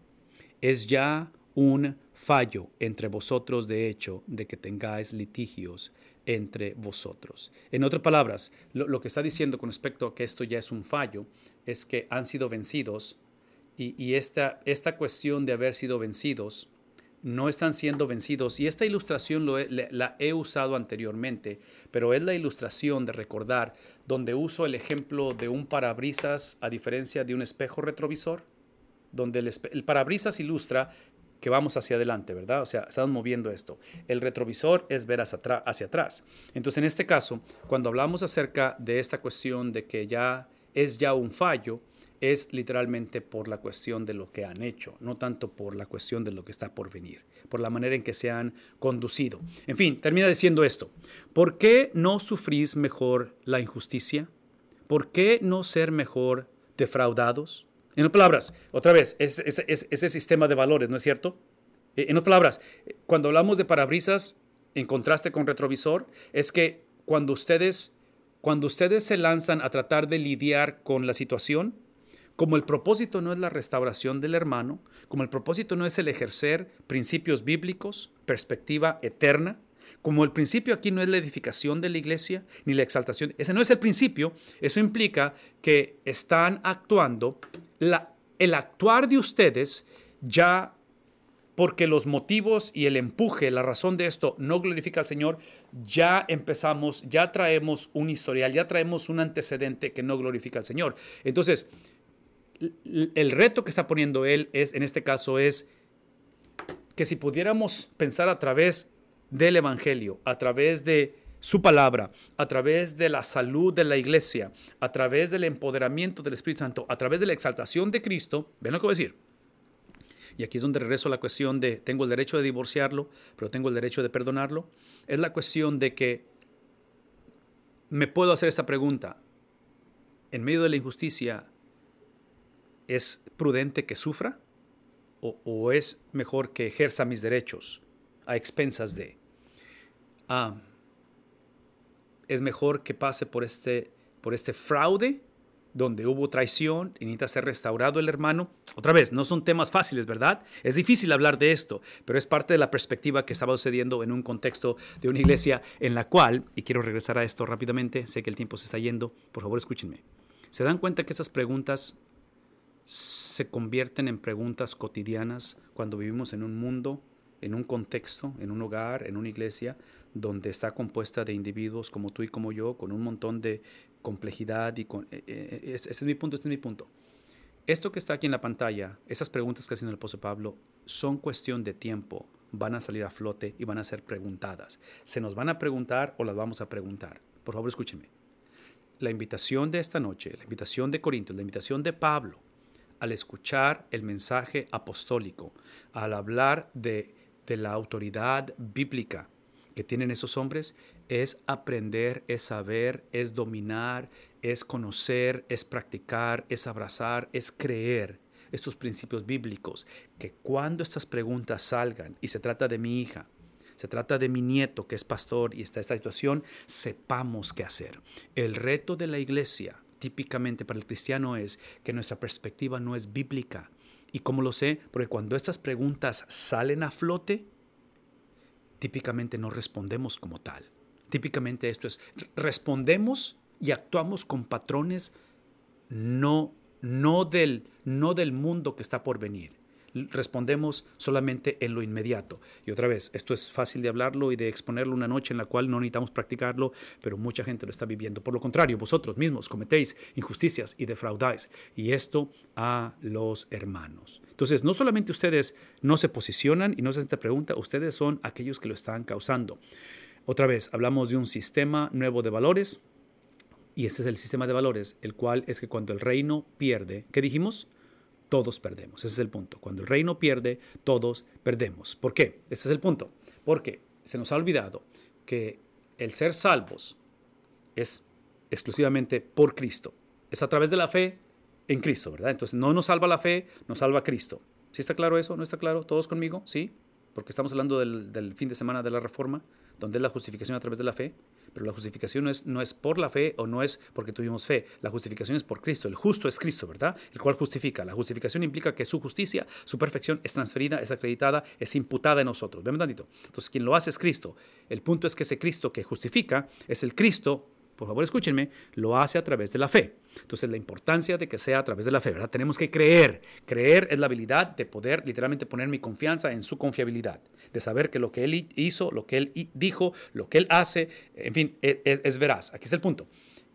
es ya un fallo entre vosotros de hecho de que tengáis litigios entre vosotros. En otras palabras, lo, que está diciendo con respecto a que esto ya es un fallo es que han sido vencidos y, esta, esta cuestión de haber sido vencidos no están siendo vencidos. Y esta ilustración la he usado anteriormente, pero es la ilustración de recordar donde uso el ejemplo de un parabrisas a diferencia de un espejo retrovisor, donde el, el parabrisas ilustra que vamos hacia adelante, ¿verdad? O sea, estamos moviendo esto. El retrovisor es ver hacia, hacia atrás. Entonces, en este caso, cuando hablamos acerca de esta cuestión de que ya es ya un fallo, es literalmente por la cuestión de lo que han hecho, no tanto por la cuestión de lo que está por venir, por la manera en que se han conducido. En fin, termina diciendo esto. ¿Por qué no sufrís mejor la injusticia? ¿Por qué no ser mejor defraudados? En otras palabras, otra vez, es, ese sistema de valores, ¿no es cierto? Eh, en otras palabras, cuando hablamos de parabrisas en contraste con retrovisor, es que cuando ustedes, cuando ustedes se lanzan a tratar de lidiar con la situación, como el propósito no es la restauración del hermano, como el propósito no es el ejercer principios bíblicos, perspectiva eterna, como el principio aquí no es la edificación de la iglesia ni la exaltación, ese no es el principio, eso implica que están actuando, el actuar de ustedes ya porque los motivos y el empuje, la razón de esto no glorifica al Señor, ya empezamos, ya traemos un historial, ya traemos un antecedente que no glorifica al Señor. Entonces, el reto que está poniendo Él es, en este caso, es que si pudiéramos pensar a través del Evangelio, a través de su palabra, a través de la salud de la iglesia, a través del empoderamiento del Espíritu Santo, a través de la exaltación de Cristo, ven lo que voy a decir. Y aquí es donde regreso a la cuestión de tengo el derecho de divorciarlo, pero tengo el derecho de perdonarlo. Es la cuestión de que me puedo hacer esta pregunta. En medio de la injusticia, ¿es prudente que sufra? ¿O, es mejor que ejerza mis derechos a expensas de? Ah, es mejor que pase por este, por este fraude donde hubo traición y necesita ser restaurado el hermano. Otra vez, no son temas fáciles, ¿verdad? Es difícil hablar de esto, pero es parte de la perspectiva que estaba sucediendo en un contexto de una iglesia en la cual, y quiero regresar a esto rápidamente, sé que el tiempo se está yendo, por favor escúchenme. ¿Se dan cuenta que esas preguntas se convierten en preguntas cotidianas cuando vivimos en un mundo, en un contexto, en un hogar, en una iglesia, donde está compuesta de individuos como tú y como yo, con un montón de complejidad y con... Eh, eh, ese es mi punto, este es mi punto. Esto que está aquí en la pantalla, esas preguntas que hace el apóstol Pablo, son cuestión de tiempo, van a salir a flote y van a ser preguntadas. ¿Se nos van a preguntar o las vamos a preguntar? Por favor, escúcheme. La invitación de esta noche, la invitación de Corintios, la invitación de Pablo, al escuchar el mensaje apostólico, al hablar de, la autoridad bíblica, que tienen esos hombres es aprender, es saber, es dominar, es conocer, es practicar, es abrazar, es creer estos principios bíblicos, que cuando estas preguntas salgan y se trata de mi hija, se trata de mi nieto que es pastor y está en esta situación, sepamos qué hacer. El reto de la iglesia, típicamente para el cristiano, es que nuestra perspectiva no es bíblica. ¿Y cómo lo sé? Porque cuando estas preguntas salen a flote, típicamente no respondemos como tal. Típicamente esto es, respondemos y actuamos con patrones no, no, del, no del mundo que está por venir. Respondemos solamente en lo inmediato. Y otra vez, esto es fácil de hablarlo y de exponerlo una noche en la cual no necesitamos practicarlo, pero mucha gente lo está viviendo. Por lo contrario, vosotros mismos cometéis injusticias y defraudáis, y esto a los hermanos. Entonces, no solamente ustedes no se posicionan y no se hacen esta pregunta, ustedes son aquellos que lo están causando. Otra vez, hablamos de un sistema nuevo de valores, y ese es el sistema de valores, el cual es que cuando el reino pierde, ¿qué dijimos? Todos perdemos. Ese es el punto. Cuando el reino pierde, todos perdemos. ¿Por qué? Ese es el punto. Porque se nos ha olvidado que el ser salvos es exclusivamente por Cristo. Es a través de la fe en Cristo, ¿verdad? Entonces no nos salva la fe, nos salva Cristo. ¿Sí está claro eso? ¿No está claro? ¿Todos conmigo? ¿Sí? Porque estamos hablando del, del fin de semana de la Reforma, donde es la justificación a través de la fe. Pero la justificación no es, no es por la fe o no es porque tuvimos fe. La justificación es por Cristo. El justo es Cristo, ¿verdad? El cual justifica. La justificación implica que su justicia, su perfección es transferida, es acreditada, es imputada en nosotros. Vean tantito. Entonces, quien lo hace es Cristo. El punto es que ese Cristo que justifica es el Cristo por favor escúchenme, lo hace a través de la fe. Entonces la importancia de que sea a través de la fe, ¿verdad? Tenemos que creer. Creer es la habilidad de poder literalmente poner mi confianza en su confiabilidad, de saber que lo que él hizo, lo que él dijo, lo que él hace, en fin, e, e, es, veraz. Aquí está el punto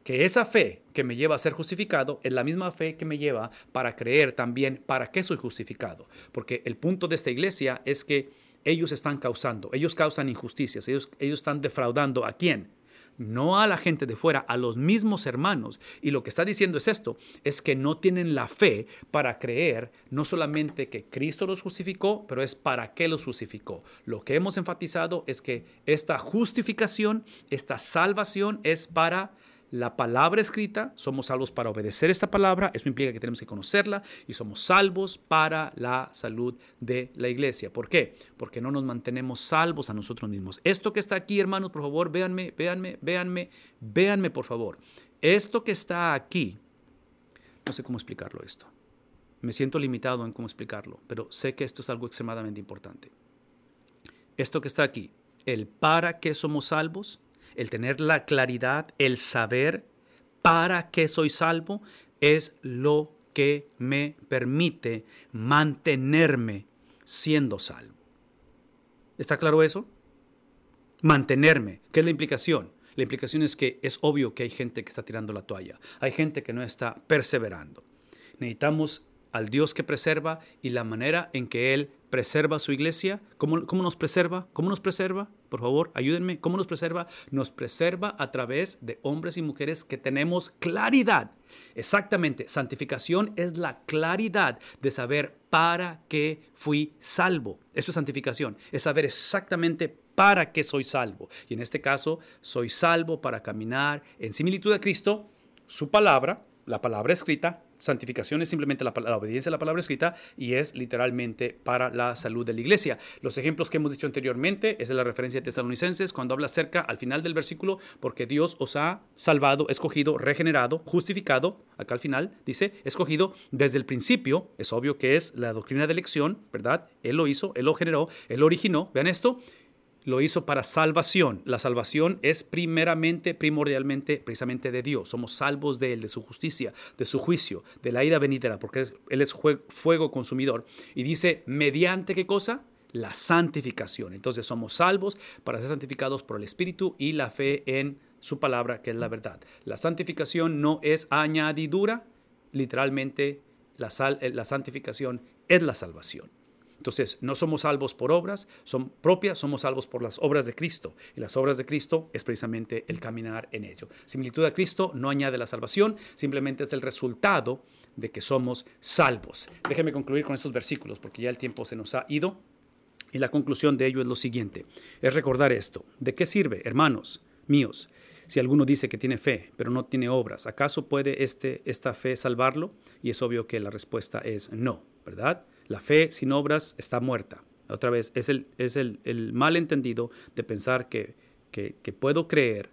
que esa fe que me lleva a ser justificado es la misma fe que me lleva para creer también para qué soy justificado. Porque el punto de esta iglesia es que ellos están causando, ellos causan injusticias, ellos, ellos están defraudando a quién? No a la gente de fuera, a los mismos hermanos. Y lo que está diciendo es esto, es que no tienen la fe para creer no solamente que Cristo los justificó, pero es para qué los justificó. Lo que hemos enfatizado es que esta justificación, esta salvación es para la palabra escrita, somos salvos para obedecer esta palabra, eso implica que tenemos que conocerla y somos salvos para la salud de la iglesia. ¿Por qué? Porque no nos mantenemos salvos a nosotros mismos. Esto que está aquí, hermanos, por favor, véanme, véanme, véanme, véanme, por favor. Esto que está aquí, no sé cómo explicarlo esto. Me siento limitado en cómo explicarlo, pero sé que esto es algo extremadamente importante. Esto que está aquí, el para qué somos salvos, el tener la claridad, el saber para qué soy salvo, es lo que me permite mantenerme siendo salvo. ¿Está claro eso? Mantenerme. ¿Qué es la implicación? La implicación es que es obvio que hay gente que está tirando la toalla. Hay gente que no está perseverando. Necesitamos al Dios que preserva y la manera en que Él preserva su iglesia. ¿Cómo, ¿Cómo, nos preserva? ¿Cómo nos preserva? Por favor, ayúdenme. ¿Cómo nos preserva? Nos preserva a través de hombres y mujeres que tenemos claridad. Exactamente, santificación es la claridad de saber para qué fui salvo. Eso es santificación, es saber exactamente para qué soy salvo. Y en este caso, soy salvo para caminar en similitud a Cristo, su palabra, la palabra escrita, santificación es simplemente la, obediencia a la palabra escrita y es literalmente para la salud de la iglesia. Los ejemplos que hemos dicho anteriormente es la referencia de Tesalonicenses cuando habla acerca al final del versículo porque Dios os ha salvado, escogido, regenerado, justificado, acá al final dice, escogido desde el principio, es obvio que es la doctrina de elección, ¿verdad? Él lo hizo, él lo generó, él lo originó, vean esto, lo hizo para salvación. La salvación es primeramente, primordialmente, precisamente de Dios. Somos salvos de Él, de su justicia, de su juicio, de la ira venidera, porque Él es fuego consumidor. Y dice, ¿mediante qué cosa? La santificación. Entonces somos salvos para ser santificados por el Espíritu y la fe en su palabra, que es la verdad. La santificación no es añadidura, literalmente la, eh, la santificación es la salvación. Entonces, no somos salvos por obras, son propias, somos salvos por las obras de Cristo. Y las obras de Cristo es precisamente el caminar en ello. Similitud a Cristo no añade la salvación, simplemente es el resultado de que somos salvos. Déjeme concluir con estos versículos porque ya el tiempo se nos ha ido. Y la conclusión de ello es lo siguiente, es recordar esto. ¿De qué sirve, hermanos míos, si alguno dice que tiene fe, pero no tiene obras? ¿Acaso puede este, esta fe salvarlo? Y es obvio que la respuesta es no, ¿verdad? La fe sin obras está muerta. Otra vez, es el, es el, el malentendido de pensar que, que, puedo creer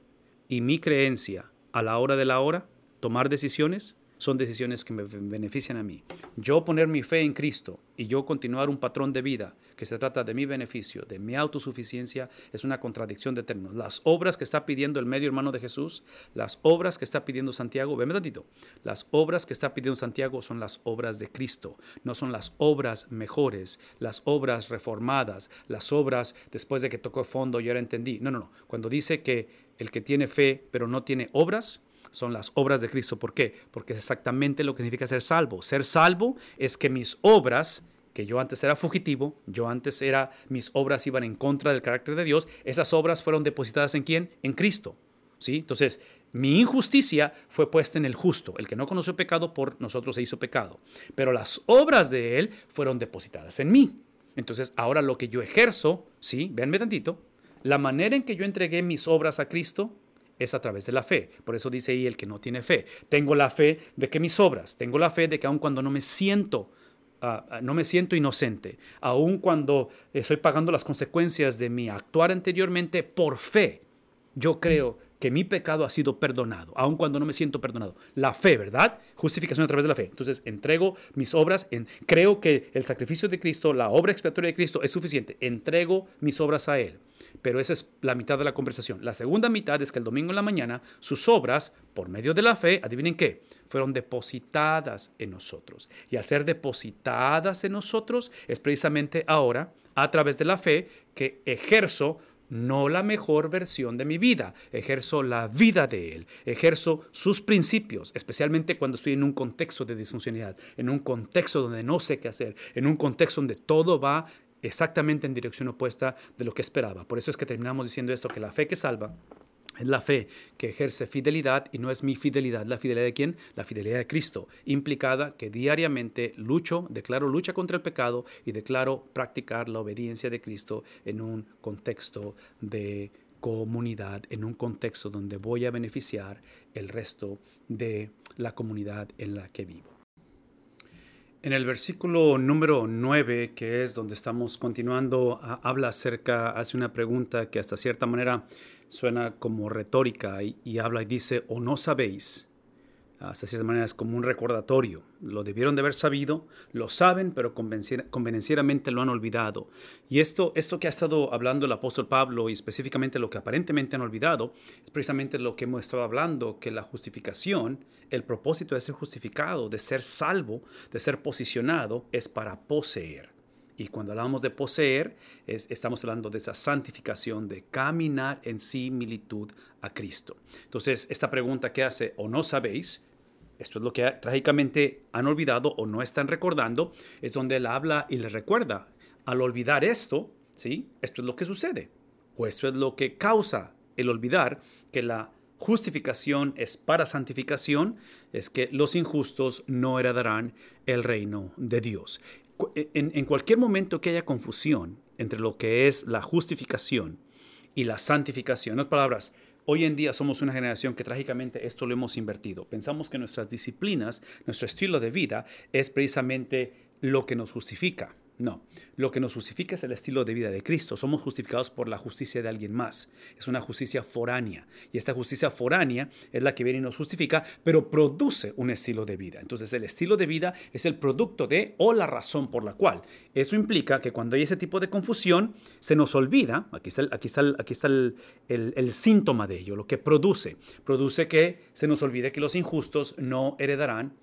y mi creencia a la hora de la hora, tomar decisiones, son decisiones que me benefician a mí. Yo poner mi fe en Cristo y yo continuar un patrón de vida que se trata de mi beneficio, de mi autosuficiencia, es una contradicción de términos. Las obras que está pidiendo el medio hermano de Jesús, las obras que está pidiendo Santiago, veme tantito, las obras que está pidiendo Santiago son las obras de Cristo, no son las obras mejores, las obras reformadas, las obras después de que tocó fondo y ahora entendí. No, no, no. Cuando dice que el que tiene fe pero no tiene obras, son las obras de Cristo. ¿Por qué? Porque es exactamente lo que significa ser salvo. Ser salvo es que mis obras, que yo antes era fugitivo, yo antes era, mis obras iban en contra del carácter de Dios, esas obras fueron depositadas en quién? En Cristo. ¿Sí? Entonces, mi injusticia fue puesta en el justo. El que no conoció pecado, por nosotros se hizo pecado. Pero las obras de él fueron depositadas en mí. Entonces, ahora lo que yo ejerzo, ¿sí? Véanme tantito. La manera en que yo entregué mis obras a Cristo es a través de la fe. Por eso dice ahí el que no tiene fe. Tengo la fe de que mis obras, tengo la fe de que aun cuando no me siento, ah, ah, no me siento inocente, aun cuando estoy pagando las consecuencias de mi actuar anteriormente por fe, yo creo que mi pecado ha sido perdonado, aun cuando no me siento perdonado. La fe, ¿verdad? Justificación a través de la fe. Entonces, entrego mis obras, en, creo que el sacrificio de Cristo, la obra expiatoria de Cristo es suficiente. Entrego mis obras a Él pero esa es la mitad de la conversación. La segunda mitad es que el domingo en la mañana sus obras, por medio de la fe, adivinen qué, fueron depositadas en nosotros. Y al ser depositadas en nosotros es precisamente ahora, a través de la fe, que ejerzo no la mejor versión de mi vida, ejerzo la vida de Él, ejerzo sus principios, especialmente cuando estoy en un contexto de disfuncionalidad, en un contexto donde no sé qué hacer, en un contexto donde todo va exactamente en dirección opuesta de lo que esperaba. Por eso es que terminamos diciendo esto, que la fe que salva es la fe que ejerce fidelidad y no es mi fidelidad. ¿La fidelidad de quién? La fidelidad de Cristo, implicada que diariamente lucho, declaro lucha contra el pecado y declaro practicar la obediencia de Cristo en un contexto de comunidad, en un contexto donde voy a beneficiar el resto de la comunidad en la que vivo. En el versículo número 9, que es donde estamos continuando, habla acerca, hace una pregunta que hasta cierta manera suena como retórica y, y habla y dice, o no sabéis hasta cierta manera es como un recordatorio. Lo debieron de haber sabido, lo saben, pero convenencieramente lo han olvidado. Y esto, esto que ha estado hablando el apóstol Pablo y específicamente lo que aparentemente han olvidado, es precisamente lo que hemos estado hablando, que la justificación, el propósito de ser justificado, de ser salvo, de ser posicionado, es para poseer. Y cuando hablamos de poseer, estamos hablando de esa santificación, de caminar en similitud a Cristo. Entonces, esta pregunta que hace, o no sabéis, esto es lo que trágicamente han olvidado o no están recordando, es donde él habla y le recuerda. Al olvidar esto, ¿sí? Esto es lo que sucede. O esto es lo que causa el olvidar que la justificación es para santificación, es que los injustos no heredarán el reino de Dios. En, en cualquier momento que haya confusión entre lo que es la justificación y la santificación, en otras palabras, Hoy en día somos una generación que trágicamente esto lo hemos invertido. Pensamos que nuestras disciplinas, nuestro estilo de vida es precisamente lo que nos justifica. No, lo que nos justifica es el estilo de vida de Cristo. Somos justificados por la justicia de alguien más. Es una justicia foránea. Y esta justicia foránea es la que viene y nos justifica, pero produce un estilo de vida. Entonces el estilo de vida es el producto de o la razón por la cual. Eso implica que cuando hay ese tipo de confusión, se nos olvida, aquí está, aquí está, aquí está el, el síntoma de ello, lo que produce. Produce que se nos olvide que los injustos no heredarán,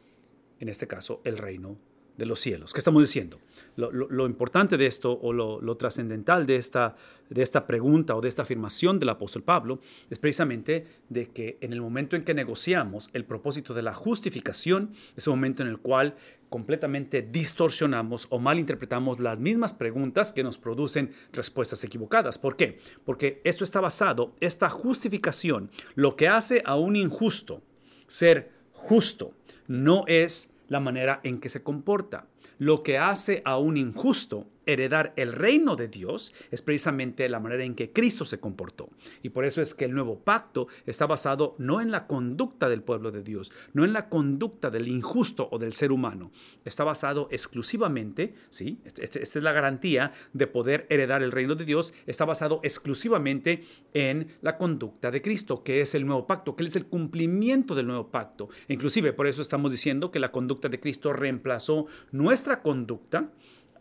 en este caso, el reino de los cielos. ¿Qué estamos diciendo? Lo, importante de esto o lo, trascendental de esta, de esta pregunta o de esta afirmación del apóstol Pablo es precisamente de que en el momento en que negociamos el propósito de la justificación, es un momento en el cual completamente distorsionamos o malinterpretamos las mismas preguntas que nos producen respuestas equivocadas. ¿Por qué? Porque esto está basado, esta justificación, lo que hace a un injusto ser justo, no es la manera en que se comporta. Lo que hace a un injusto heredar el reino de Dios es precisamente la manera en que Cristo se comportó. Y por eso es que el nuevo pacto está basado no en la conducta del pueblo de Dios, no en la conducta del injusto o del ser humano. Está basado exclusivamente, ¿sí? Este, este, esta es la garantía de poder heredar el reino de Dios, está basado exclusivamente en la conducta de Cristo, que es el nuevo pacto, que es el cumplimiento del nuevo pacto. Inclusive por eso estamos diciendo que la conducta de Cristo reemplazó nuestra conducta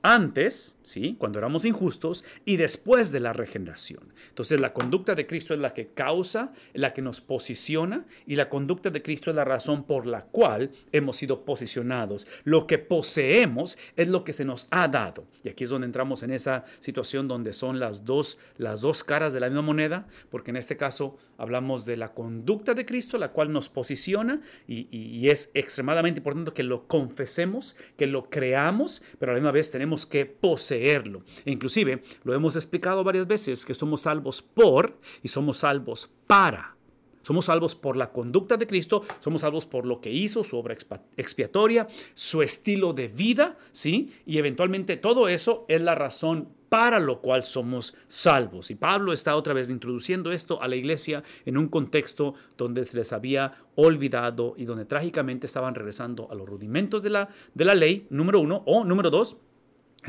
antes, ¿sí? cuando éramos injustos, y después de la regeneración. Entonces la conducta de Cristo es la que causa, la que nos posiciona, y la conducta de Cristo es la razón por la cual hemos sido posicionados. Lo que poseemos es lo que se nos ha dado. Y aquí es donde entramos en esa situación donde son las dos, las dos caras de la misma moneda, porque en este caso hablamos de la conducta de Cristo, la cual nos posiciona, y, y es extremadamente importante que lo confesemos, que lo creamos, pero a la misma vez tenemos que poseerlo. E inclusive lo hemos explicado varias veces que somos salvos por y somos salvos para. Somos salvos por la conducta de Cristo, somos salvos por lo que hizo, su obra expiatoria, su estilo de vida, ¿sí? Y eventualmente todo eso es la razón para lo cual somos salvos. Y Pablo está otra vez introduciendo esto a la iglesia en un contexto donde se les había olvidado y donde trágicamente estaban regresando a los rudimentos de la, de la ley, número uno, o número dos,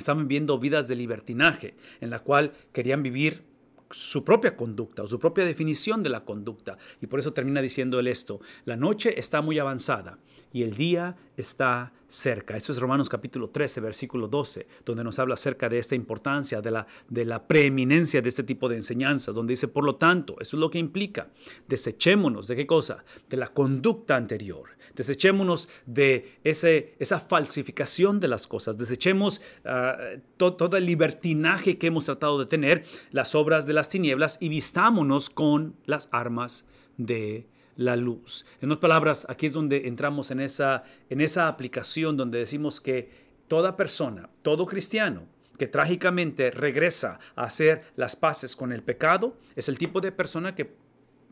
estaban viviendo vidas de libertinaje, en la cual querían vivir su propia conducta o su propia definición de la conducta. Y por eso termina diciendo él esto, la noche está muy avanzada y el día está cerca. Eso es Romanos capítulo 13, versículo 12, donde nos habla acerca de esta importancia, de la, de la preeminencia de este tipo de enseñanzas, donde dice, por lo tanto, eso es lo que implica, desechémonos de qué cosa? De la conducta anterior Desechémonos de ese, esa falsificación de las cosas. Desechemos ah, todo el libertinaje que hemos tratado de tener, las obras de las tinieblas y vistámonos con las armas de la luz. En otras palabras, aquí es donde entramos en esa, en esa aplicación donde decimos que toda persona, todo cristiano, que trágicamente regresa a hacer las paces con el pecado, es el tipo de persona que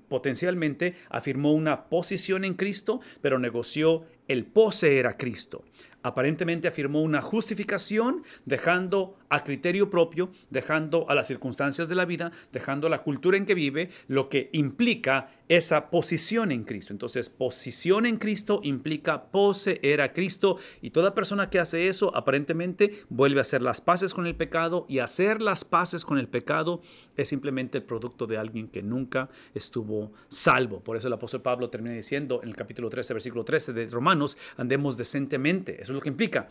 potencialmente afirmó una posición en Cristo, pero negoció el poseer a Cristo. Aparentemente afirmó una justificación dejando a criterio propio, dejando a las circunstancias de la vida, dejando a la cultura en que vive, lo que implica esa posición en Cristo. Entonces, posición en Cristo implica poseer a Cristo y toda persona que hace eso aparentemente vuelve a hacer las paces con el pecado y hacer las paces con el pecado es simplemente el producto de alguien que nunca estuvo salvo. Por eso el apóstol Pablo termina diciendo en el capítulo 13, versículo 13 de Romanos, andemos decentemente. Eso es lo que implica.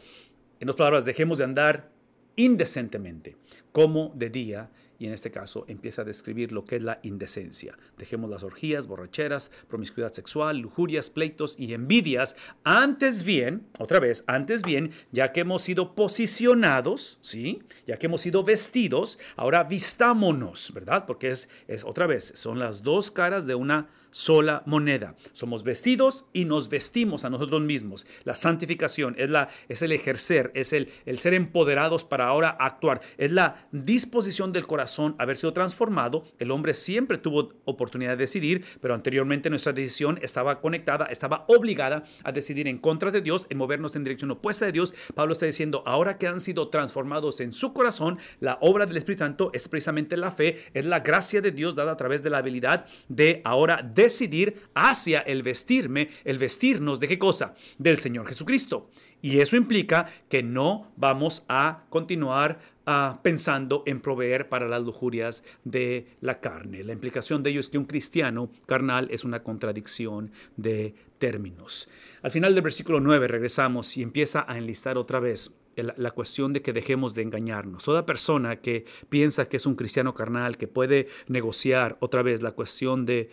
En otras palabras, dejemos de andar indecentemente, como de día y en este caso empieza a describir lo que es la indecencia. Dejemos las orgías, borracheras, promiscuidad sexual, lujurias, pleitos y envidias. Antes bien, otra vez, antes bien, ya que hemos sido posicionados, ¿sí? Ya que hemos sido vestidos, ahora vistámonos, ¿verdad? Porque es, es otra vez, son las dos caras de una sola moneda. Somos vestidos y nos vestimos a nosotros mismos. La santificación es, la, es el ejercer, es el, el ser empoderados para ahora actuar. Es la disposición del corazón a haber sido transformado. El hombre siempre tuvo oportunidad de decidir, pero anteriormente nuestra decisión estaba conectada, estaba obligada a decidir en contra de Dios, en movernos en dirección opuesta de Dios. Pablo está diciendo, ahora que han sido transformados en su corazón, la obra del Espíritu Santo es precisamente la fe, es la gracia de Dios dada a través de la habilidad de ahora decidir hacia el vestirme, el vestirnos de qué cosa? Del Señor Jesucristo. Y eso implica que no vamos a continuar ah, pensando en proveer para las lujurias de la carne. La implicación de ello es que un cristiano carnal es una contradicción de términos. Al final del versículo 9 regresamos y empieza a enlistar otra vez la cuestión de que dejemos de engañarnos. Toda persona que piensa que es un cristiano carnal, que puede negociar otra vez la cuestión de,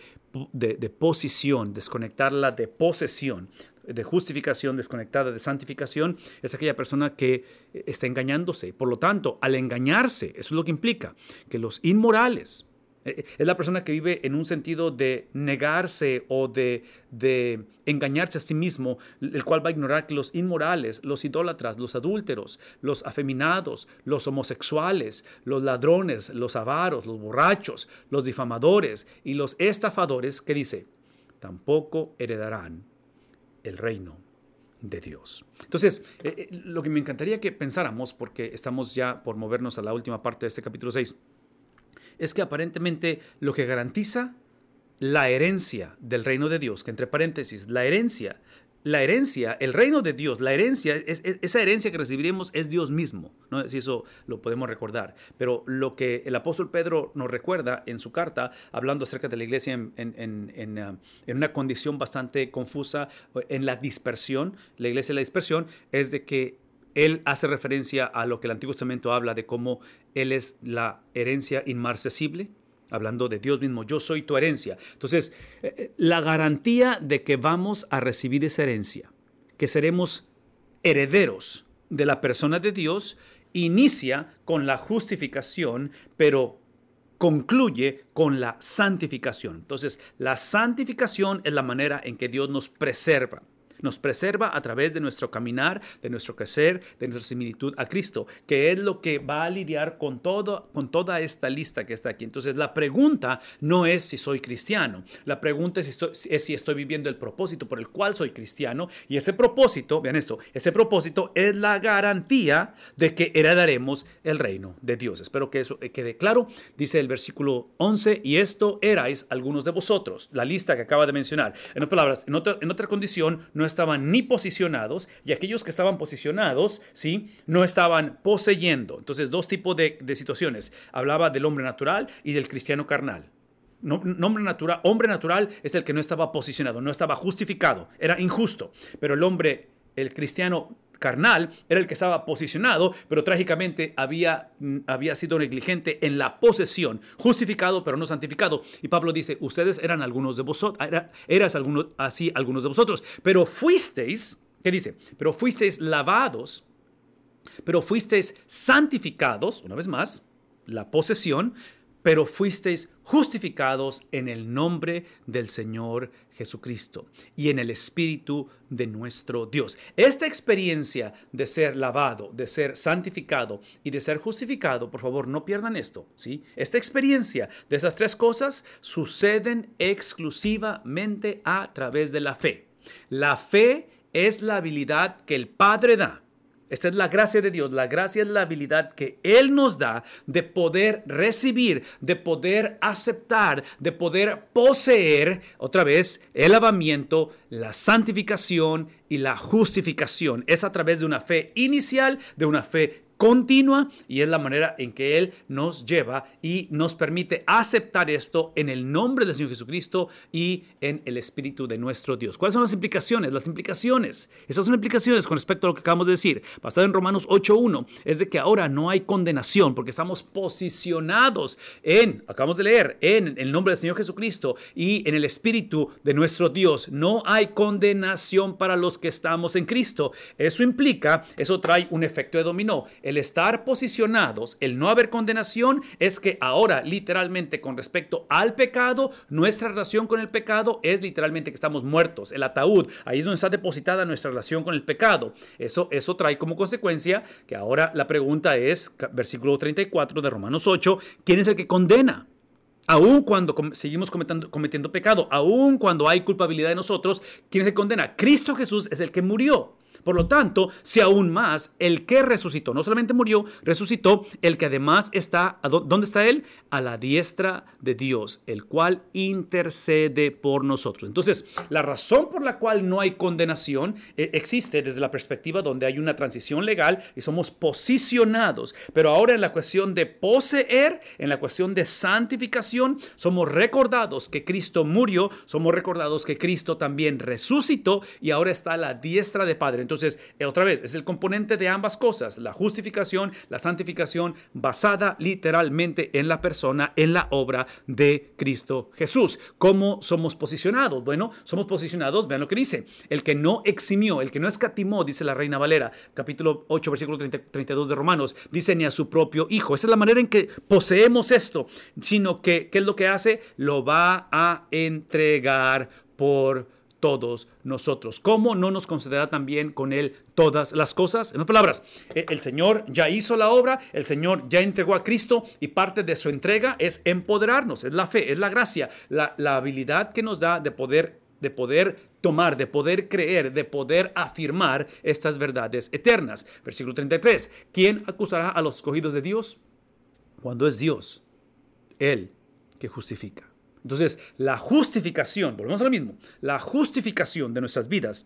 de, posición, desconectarla de posesión, de justificación desconectada de santificación, es aquella persona que está engañándose. Por lo tanto, al engañarse, eso es lo que implica, que los inmorales, eh, es la persona que vive en un sentido de negarse o de, de, engañarse a sí mismo, el cual va a ignorar que los inmorales, los idólatras, los adúlteros, los afeminados, los homosexuales, los ladrones, los avaros, los borrachos, los difamadores y los estafadores, que dice, tampoco heredarán el reino de Dios. Entonces, eh, eh, lo que me encantaría que pensáramos, porque estamos ya por movernos a la última parte de este capítulo 6, es que aparentemente lo que garantiza la herencia del reino de Dios, que entre paréntesis, la herencia la herencia, el reino de Dios, la herencia, es, esa herencia que recibiremos es Dios mismo. ¿no? Si eso lo podemos recordar. Pero lo que el apóstol Pedro nos recuerda en su carta, hablando acerca de la iglesia en, en, uh, una condición bastante confusa, en la dispersión, la iglesia en la dispersión, es de que él hace referencia a lo que el Antiguo Testamento habla de cómo Él es la herencia inmarcesible hablando de Dios mismo, yo soy tu herencia. Entonces, eh, eh, la garantía de que vamos a recibir esa herencia, que seremos herederos de la persona de Dios, inicia con la justificación, pero concluye con la santificación. Entonces, la santificación es la manera en que Dios nos preserva. Nos preserva a través de nuestro caminar, de nuestro crecer, de nuestra similitud a Cristo, que es lo que va a lidiar con, todo, con toda esta lista que está aquí. Entonces, la pregunta no es si soy cristiano, la pregunta es si, estoy, viviendo el propósito por el cual soy cristiano. Y ese propósito, vean esto, ese propósito es la garantía de que heredaremos el reino de Dios. Espero que eso quede claro. Dice el versículo 11, y esto erais algunos de vosotros, la lista que acaba de mencionar. En otras palabras, en otra, en otra condición, no estaban ni posicionados y aquellos que estaban posicionados, ¿sí? No estaban poseyendo. Entonces, dos tipos de, situaciones. Hablaba del hombre natural y del cristiano carnal. natural, hombre natural es el que no estaba posicionado, no estaba justificado, era injusto. Pero el hombre, el cristiano carnal era el que estaba posicionado, pero trágicamente había, mm, había sido negligente en la posesión, justificado pero no santificado. Y Pablo dice, ustedes eran algunos de vosotros, era, eras algunos, así algunos de vosotros, pero fuisteis, ¿qué dice? Pero fuisteis lavados, pero fuisteis santificados, una vez más, la posesión, pero fuisteis justificados en el nombre del Señor Jesucristo y en el Espíritu de nuestro Dios. Esta experiencia de ser lavado, de ser santificado y de ser justificado, por favor, no pierdan esto, ¿sí? Esta experiencia de esas tres cosas suceden exclusivamente a través de la fe. La fe es la habilidad que el Padre da esta es la gracia de Dios. La gracia es la habilidad que Él nos da de poder recibir, de poder aceptar, de poder poseer, otra vez, el lavamiento, la santificación y la justificación. Es a través de una fe inicial, de una fe continua y es la manera en que Él nos lleva y nos permite aceptar esto en el nombre del Señor Jesucristo y en el Espíritu de nuestro Dios. ¿Cuáles son las implicaciones? Las implicaciones, esas son implicaciones con respecto a lo que acabamos de decir, basado en Romanos 8.1, es de que ahora no hay condenación porque estamos posicionados en, acabamos de leer, en el nombre del Señor Jesucristo y en el Espíritu de nuestro Dios. No hay condenación para los que estamos en Cristo. Eso implica, eso trae un efecto de dominó el estar posicionados, el no haber condenación, es que ahora literalmente con respecto al pecado, nuestra relación con el pecado es literalmente que estamos muertos. El ataúd, ahí es donde está depositada nuestra relación con el pecado. Eso, eso trae como consecuencia que ahora la pregunta es, versículo 34 de Romanos 8, ¿quién es el que condena? Aún cuando seguimos cometiendo, pecado, aún cuando hay culpabilidad de nosotros, ¿quién es el que condena? Cristo Jesús es el que murió. Por lo tanto, si aún más, el que resucitó, no solamente murió, resucitó, el que además está, ¿dónde está él? A la diestra de Dios, el cual intercede por nosotros. Entonces, la razón por la cual no hay condenación eh, existe desde la perspectiva donde hay una transición legal y somos posicionados. Pero ahora en la cuestión de poseer, en la cuestión de santificación, somos recordados que Cristo murió, somos recordados que Cristo también resucitó y ahora está a la diestra de Padre. Entonces, entonces, eh, otra vez, es el componente de ambas cosas, la justificación, la santificación, basada literalmente en la persona, en la obra de Cristo Jesús. ¿Cómo somos posicionados? Bueno, somos posicionados, vean lo que dice, el que no eximió, el que no escatimó, dice la Reina Valera, capítulo 8, versículo 32 de Romanos, dice ni a su propio Hijo. Esa es la manera en que poseemos esto, sino que, ¿qué es lo que hace? Lo va a entregar por todos nosotros. ¿Cómo no nos concederá también con Él todas las cosas? En otras palabras, e, el Señor ya hizo la obra, el Señor ya entregó a Cristo y parte de su entrega es empoderarnos, es la fe, es la gracia, la, habilidad que nos da de poder de poder tomar, de poder creer, de poder afirmar estas verdades eternas. Versículo 33. ¿Quién acusará a los escogidos de Dios? Cuando es Dios, Él que justifica. Entonces, la justificación, volvemos a lo mismo, la justificación de nuestras vidas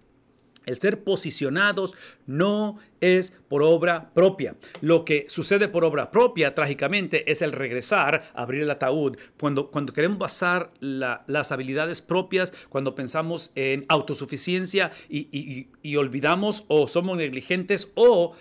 el ser posicionados no es por obra propia. Lo que sucede por obra propia, trágicamente, es el regresar, abrir el ataúd. Cuando, cuando queremos basar las habilidades propias, cuando pensamos en autosuficiencia y olvidamos o somos negligentes o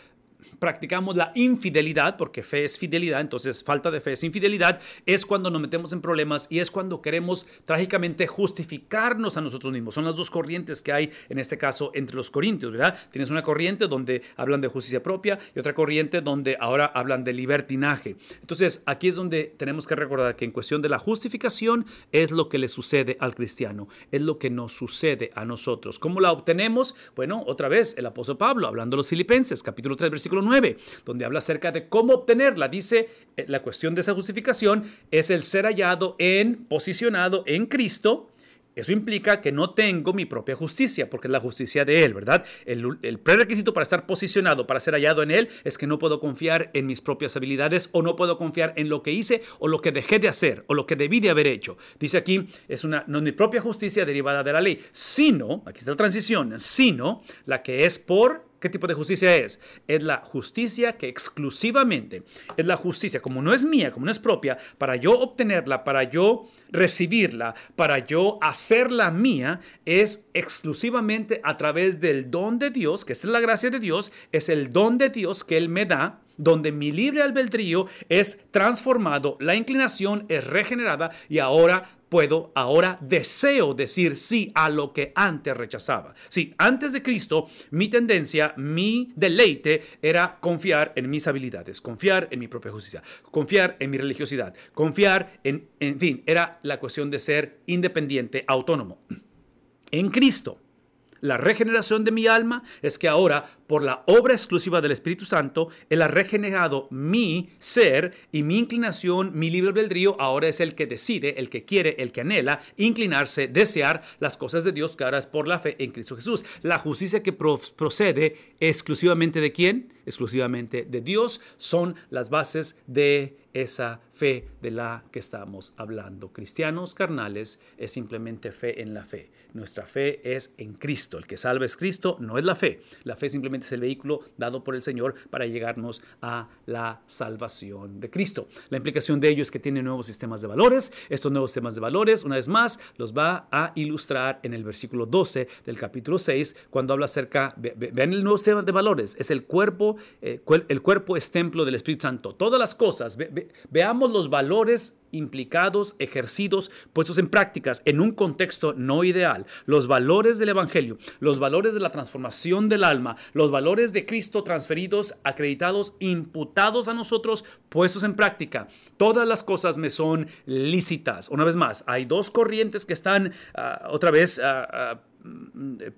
practicamos la infidelidad, porque fe es fidelidad, entonces falta de fe es infidelidad, es cuando nos metemos en problemas y es cuando queremos trágicamente justificarnos a nosotros mismos. Son las dos corrientes que hay en este caso entre los corintios, ¿verdad? Tienes una corriente donde hablan de justicia propia y otra corriente donde ahora hablan de libertinaje. Entonces aquí es donde tenemos que recordar que en cuestión de la justificación es lo que le sucede al cristiano, es lo que nos sucede a nosotros. ¿Cómo la obtenemos? Bueno, otra vez el apóstol Pablo hablando a los filipenses, capítulo 3, versículo 9, donde habla acerca de cómo obtenerla. Dice, eh, la cuestión de esa justificación es el ser hallado en, posicionado en Cristo. Eso implica que no tengo mi propia justicia, porque es la justicia de Él, ¿verdad? El, el, prerequisito para estar posicionado, para ser hallado en Él, es que no puedo confiar en mis propias habilidades o no puedo confiar en lo que hice o lo que dejé de hacer o lo que debí de haber hecho. Dice aquí, es una, no mi propia justicia derivada de la ley, sino, aquí está la transición, sino la que es por ¿Qué tipo de justicia es? Es la justicia que exclusivamente es la justicia, como no es mía, como no es propia, para yo obtenerla, para yo recibirla, para yo hacerla mía, es exclusivamente a través del don de Dios, que es la gracia de Dios, es el don de Dios que Él me da donde mi libre albedrío es transformado, la inclinación es regenerada y ahora puedo, ahora deseo decir sí a lo que antes rechazaba. Sí, antes de Cristo, mi tendencia, mi deleite era confiar en mis habilidades, confiar en mi propia justicia, confiar en mi religiosidad, confiar en, en fin, era la cuestión de ser independiente, autónomo. En Cristo, la regeneración de mi alma es que ahora, por la obra exclusiva del Espíritu Santo, Él ha regenerado mi ser y mi inclinación, mi libre albedrío, ahora es el que decide, el que quiere, el que anhela inclinarse, desear las cosas de Dios, que ahora es por la fe en Cristo Jesús. La justicia que procede exclusivamente de quién? Exclusivamente de Dios, son las bases de esa fe de la que estamos hablando. Cristianos carnales es simplemente fe en la fe. Nuestra fe es en Cristo. El que salva es Cristo, no es la fe. La fe simplemente es el vehículo dado por el Señor para llegarnos a la salvación de Cristo. La implicación de ello es que tiene nuevos sistemas de valores. Estos nuevos sistemas de valores, una vez más, los va a ilustrar en el versículo 12 del capítulo 6, cuando habla acerca, vean el nuevo sistema de valores, es el cuerpo, eh, el cuerpo es templo del Espíritu Santo. Todas las cosas, veamos los valores implicados, ejercidos, puestos en prácticas en un contexto no ideal, los valores del Evangelio, los valores de la transformación del alma, los valores de Cristo transferidos, acreditados, imputados a nosotros, puestos en práctica. Todas las cosas me son lícitas. Una vez más, hay dos corrientes que están ah, otra vez uh,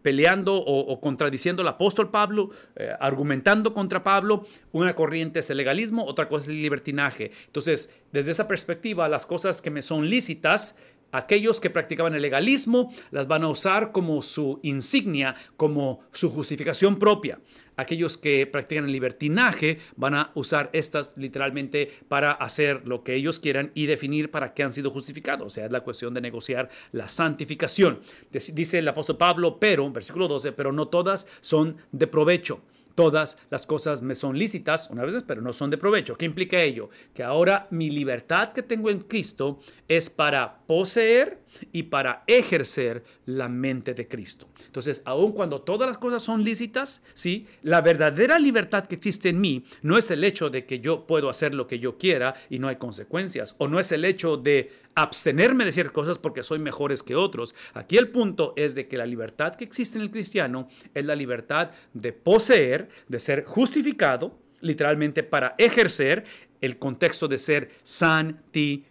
peleando o, contradiciendo al apóstol Pablo, eh, argumentando contra Pablo. Una corriente es el legalismo, otra cosa es el libertinaje. Entonces, desde esa perspectiva, las cosas que me son lícitas, aquellos que practicaban el legalismo las van a usar como su insignia, como su justificación propia aquellos que practican el libertinaje van a usar estas literalmente para hacer lo que ellos quieran y definir para qué han sido justificados. O sea, es la cuestión de negociar la santificación. Dice el apóstol Pablo, pero, versículo 12, pero no todas son de provecho. Todas las cosas me son lícitas, una vez, pero no son de provecho. ¿Qué implica ello? Que ahora mi libertad que tengo en Cristo es para poseer y para ejercer la mente de Cristo. Entonces, aun cuando todas las cosas son lícitas, ¿sí? la verdadera libertad que existe en mí no es el hecho de que yo puedo hacer lo que yo quiera y no hay consecuencias, o no es el hecho de abstenerme de ciertas cosas porque soy mejores que otros. Aquí el punto es de que la libertad que existe en el cristiano es la libertad de poseer, de ser justificado, literalmente para ejercer el contexto de ser santificado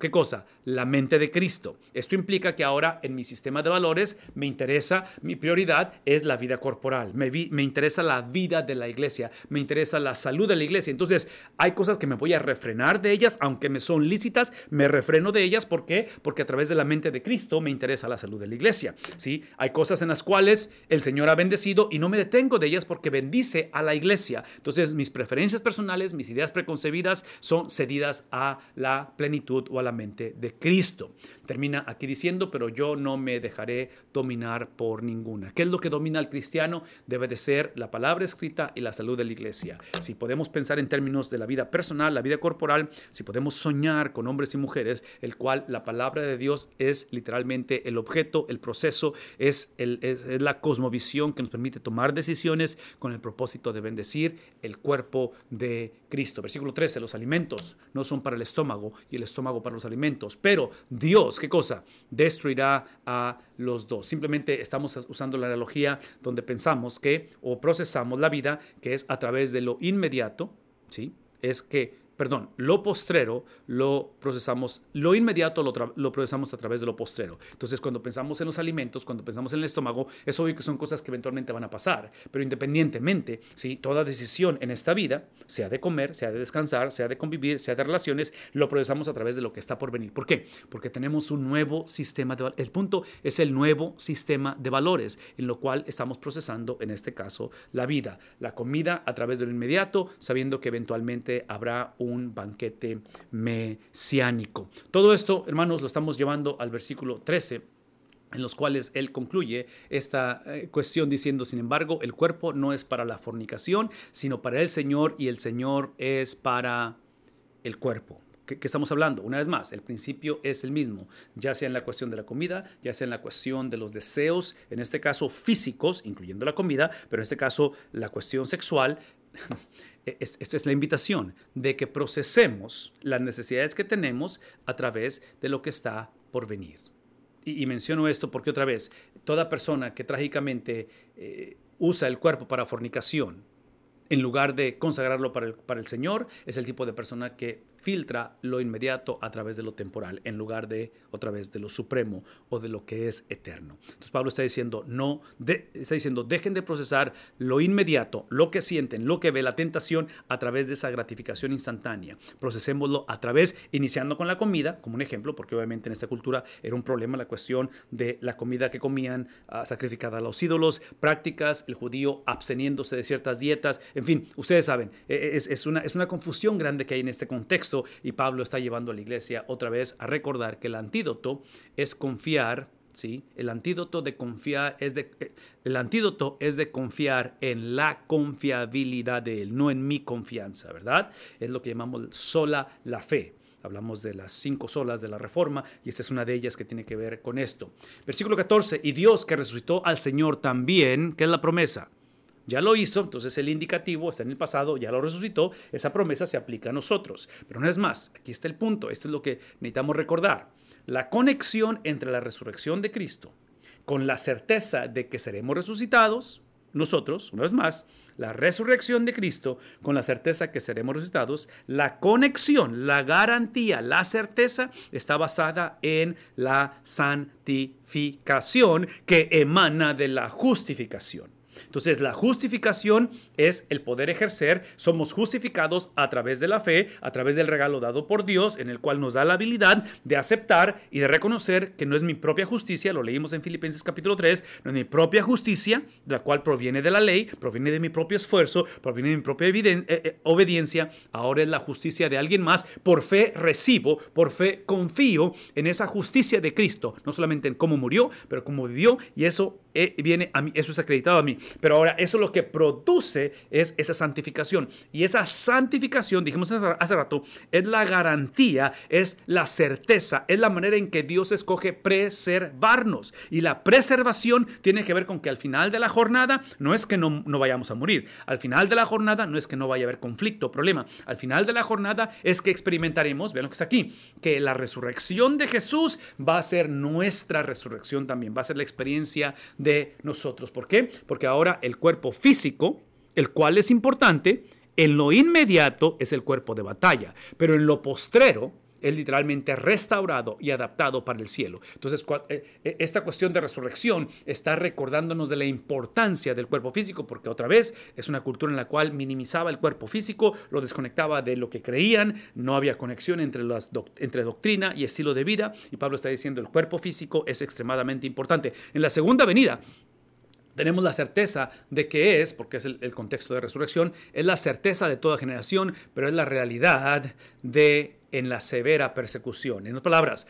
¿Qué cosa? La mente de Cristo. Esto implica que ahora en mi sistema de valores me interesa, mi prioridad es la vida corporal, me, me interesa la vida de la iglesia, me interesa la salud de la iglesia. Entonces hay cosas que me voy a refrenar de ellas, aunque me son lícitas, me refreno de ellas. ¿Por qué? Porque a través de la mente de Cristo me interesa la salud de la iglesia. ¿sí? Hay cosas en las cuales el Señor ha bendecido y no me detengo de ellas porque bendice a la iglesia. Entonces mis preferencias personales, mis ideas preconcebidas son cedidas a la plenitud o a la mente de Cristo. Termina aquí diciendo, pero yo no me dejaré dominar por ninguna. ¿Qué es lo que domina al cristiano? Debe de ser la palabra escrita y la salud de la iglesia. Si podemos pensar en términos de la vida personal, la vida corporal, si podemos soñar con hombres y mujeres, el cual la palabra de Dios es literalmente el objeto, el proceso, es, el, es, es la cosmovisión que nos permite tomar decisiones con el propósito de bendecir el cuerpo de Cristo. Versículo 13, los alimentos no son para el estómago y el estómago para los alimentos, pero Dios, ¿qué cosa? Destruirá a los dos. Simplemente estamos usando la analogía donde pensamos que o procesamos la vida, que es a través de lo inmediato, ¿sí? Es que perdón, lo postrero lo procesamos, lo inmediato lo, procesamos a través de lo postrero. Entonces, cuando pensamos en los alimentos, cuando pensamos en el estómago, es obvio que son cosas que eventualmente van a pasar, pero independientemente, ¿sí? toda decisión en esta vida, sea de comer, sea de descansar, sea de convivir, sea de relaciones, lo procesamos a través de lo que está por venir. ¿Por qué? Porque tenemos un nuevo sistema de valores. El punto es el nuevo sistema de valores en lo cual estamos procesando, en este caso, la vida, la comida a través de lo inmediato, sabiendo que eventualmente habrá un un banquete mesiánico. Todo esto, hermanos, lo estamos llevando al versículo 13 en los cuales él concluye esta eh, cuestión diciendo, sin embargo, el cuerpo no es para la fornicación, sino para el Señor y el Señor es para el cuerpo. ¿Qué, estamos hablando? Una vez más, el principio es el mismo, ya sea en la cuestión de la comida, ya sea en la cuestión de los deseos, en este caso físicos, incluyendo la comida, pero en este caso la cuestión sexual. <laughs> esta es la invitación de que procesemos las necesidades que tenemos a través de lo que está por venir. Y, menciono esto porque otra vez, toda persona que trágicamente eh, usa el cuerpo para fornicación, en lugar de consagrarlo para el, para el Señor, es el tipo de persona que filtra lo inmediato a través de lo temporal, en lugar de otra vez de lo supremo o de lo que es eterno. Entonces Pablo está diciendo, no, está diciendo, dejen de procesar lo inmediato, lo que sienten, lo que ve la tentación a través de esa gratificación instantánea. Procesémoslo a través, iniciando con la comida, como un ejemplo, porque obviamente en esta cultura era un problema la cuestión de la comida que comían uh, sacrificada a los ídolos, prácticas, el judío absteniéndose de ciertas dietas, en fin, ustedes saben, e, e, es, una, es una confusión grande que hay en este contexto y Pablo está llevando a la iglesia otra vez a recordar que el antídoto es confiar, ¿sí? El antídoto de confiar es de el antídoto es de confiar en la confiabilidad de él, no en mi confianza, ¿verdad? Es lo que llamamos sola la fe. Hablamos de las cinco solas de la reforma y esta es una de ellas que tiene que ver con esto. Versículo 14, y Dios que resucitó al Señor también, ¿qué es la promesa? Ya lo hizo, entonces el indicativo está en el pasado, ya lo resucitó, esa promesa se aplica a nosotros. Pero no es más, aquí está el punto, esto es lo que necesitamos recordar. La conexión entre la resurrección de Cristo con la certeza de que seremos resucitados, nosotros, una vez más, la resurrección de Cristo con la certeza que seremos resucitados, la conexión, la garantía, la certeza está basada en la santificación que emana de la justificación. Entonces, la justificación es el poder ejercer, somos justificados a través de la fe, a través del regalo dado por Dios, en el cual nos da la habilidad de aceptar y de reconocer que no es mi propia justicia, lo leímos en Filipenses capítulo 3, no es mi propia justicia, la cual proviene de la ley, proviene de mi propio esfuerzo, proviene de mi propia eh, eh, obediencia, ahora es la justicia de alguien más, por fe recibo, por fe confío en esa justicia de Cristo, no solamente en cómo murió, pero cómo vivió, y eso eh, viene a mí, eso es acreditado a mí. Pero ahora eso lo que produce es esa santificación. Y esa santificación, dijimos hace rato, es la garantía, es la certeza, es la manera en que Dios escoge preservarnos. Y la preservación tiene que ver con que al final de la jornada no es que no, no vayamos a morir. Al final de la jornada no es que no vaya a haber conflicto, problema. Al final de la jornada es que experimentaremos, vean lo que está aquí, que la resurrección de Jesús va a ser nuestra resurrección también, va a ser la experiencia de nosotros. ¿Por qué? Porque ahora el cuerpo físico, el cual es importante, en lo inmediato es el cuerpo de batalla, pero en lo postrero, es literalmente restaurado y adaptado para el cielo. Entonces, eh, eh, esta cuestión de resurrección está recordándonos de la importancia del cuerpo físico, porque otra vez es una cultura en la cual minimizaba el cuerpo físico, lo desconectaba de lo que creían, no había conexión entre, entre doctrina y estilo de vida, y Pablo está diciendo el cuerpo físico es extremadamente importante. En la segunda venida, tenemos la certeza de que es, porque es el, contexto de resurrección, es la certeza de toda generación, pero es la realidad de en la severa persecución. En otras palabras,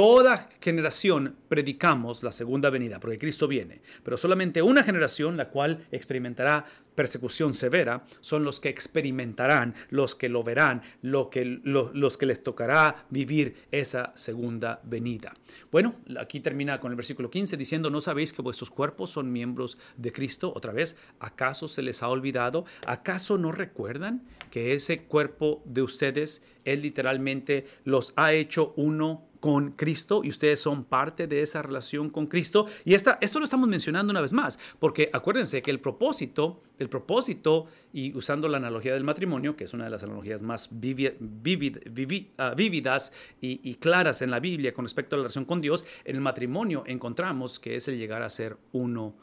Toda generación predicamos la segunda venida, porque Cristo viene, pero solamente una generación, la cual experimentará persecución severa, son los que experimentarán, los que lo verán, lo que, los que les tocará vivir esa segunda venida. Bueno, aquí termina con el versículo 15 diciendo, ¿no sabéis que vuestros cuerpos son miembros de Cristo? Otra vez, ¿acaso se les ha olvidado? ¿Acaso no recuerdan que ese cuerpo de ustedes, Él literalmente los ha hecho uno con Cristo y ustedes son parte de esa relación con Cristo. Y esta, esto lo estamos mencionando una vez más, porque acuérdense que el propósito, el propósito, y usando la analogía del matrimonio, que es una de las analogías más ah, vívidas y, y claras en la Biblia con respecto a la relación con Dios, en el matrimonio encontramos que es el llegar a ser uno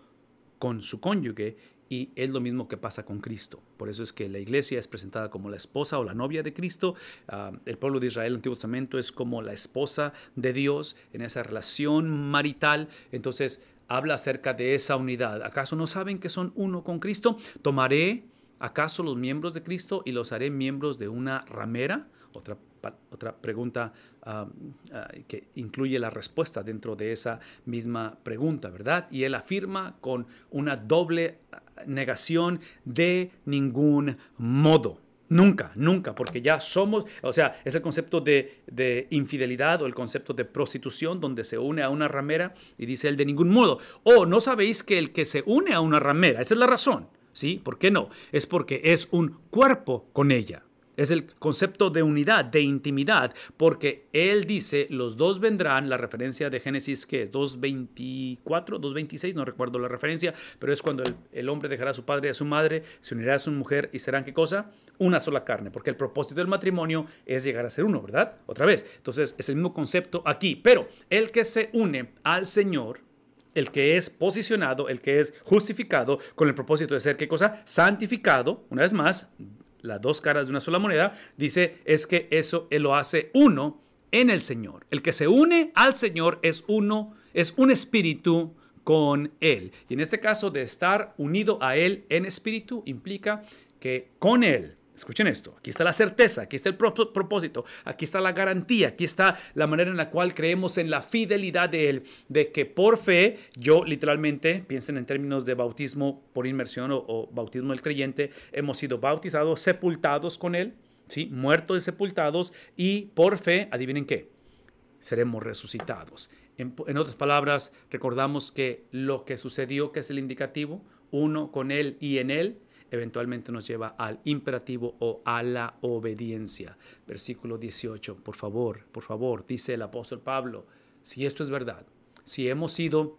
con su cónyuge y es lo mismo que pasa con Cristo. Por eso es que la iglesia es presentada como la esposa o la novia de Cristo. Ah, el pueblo de Israel, el Antiguo Testamento, es como la esposa de Dios en esa relación marital. Entonces habla acerca de esa unidad. ¿Acaso no saben que son uno con Cristo? ¿Tomaré acaso los miembros de Cristo y los haré miembros de una ramera? Otra, otra pregunta ah, ah, que incluye la respuesta dentro de esa misma pregunta, ¿verdad? Y él afirma con una doble negación de ningún modo. Nunca, nunca, porque ya somos, o sea, es el concepto de, de, infidelidad o el concepto de prostitución donde se une a una ramera y dice él de ningún modo. O no sabéis que el que se une a una ramera, esa es la razón, ¿sí? ¿Por qué no? Es porque es un cuerpo con ella. Es el concepto de unidad, de intimidad, porque él dice, los dos vendrán, la referencia de Génesis que es 2.24, 2.26, no recuerdo la referencia, pero es cuando el, hombre dejará a su padre y a su madre, se unirá a su mujer y serán qué cosa? Una sola carne, porque el propósito del matrimonio es llegar a ser uno, ¿verdad? Otra vez, entonces es el mismo concepto aquí, pero el que se une al Señor, el que es posicionado, el que es justificado con el propósito de ser qué cosa? Santificado, una vez más, las dos caras de una sola moneda, dice es que eso él lo hace uno en el Señor. El que se une al Señor es uno, es un espíritu con Él. Y en este caso de estar unido a Él en espíritu implica que con Él Escuchen esto, aquí está la certeza, aquí está el propósito, aquí está la garantía, aquí está la manera en la cual creemos en la fidelidad de Él, de que por fe, yo literalmente, piensen en términos de bautismo por inmersión o, bautismo del creyente, hemos sido bautizados, sepultados con Él, ¿sí? muertos y sepultados, y por fe, adivinen qué, seremos resucitados. En, en otras palabras, recordamos que lo que sucedió, que es el indicativo, uno con Él y en Él, eventualmente nos lleva al imperativo o a la obediencia. Versículo 18, por favor, por favor, dice el apóstol Pablo, si esto es verdad, si hemos sido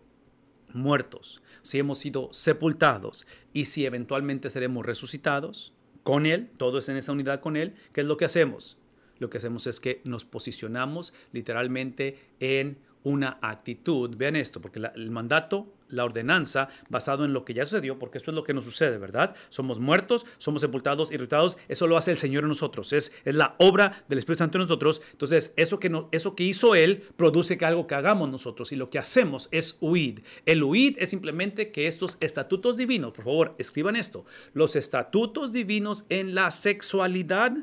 muertos, si hemos sido sepultados y si eventualmente seremos resucitados con Él, todo es en esa unidad con Él, ¿qué es lo que hacemos? Lo que hacemos es que nos posicionamos literalmente en una actitud. Vean esto, porque el mandato, la ordenanza, basado en lo que ya sucedió, porque esto es lo que nos sucede, ¿verdad? Somos muertos, somos sepultados, irritados, eso lo hace el Señor en nosotros, es, es la obra del Espíritu Santo en nosotros. Entonces, eso que, no, eso que hizo Él produce que algo que hagamos nosotros, y lo que hacemos es huir. El huir es simplemente que estos estatutos divinos, por favor, escriban esto, los estatutos divinos en la sexualidad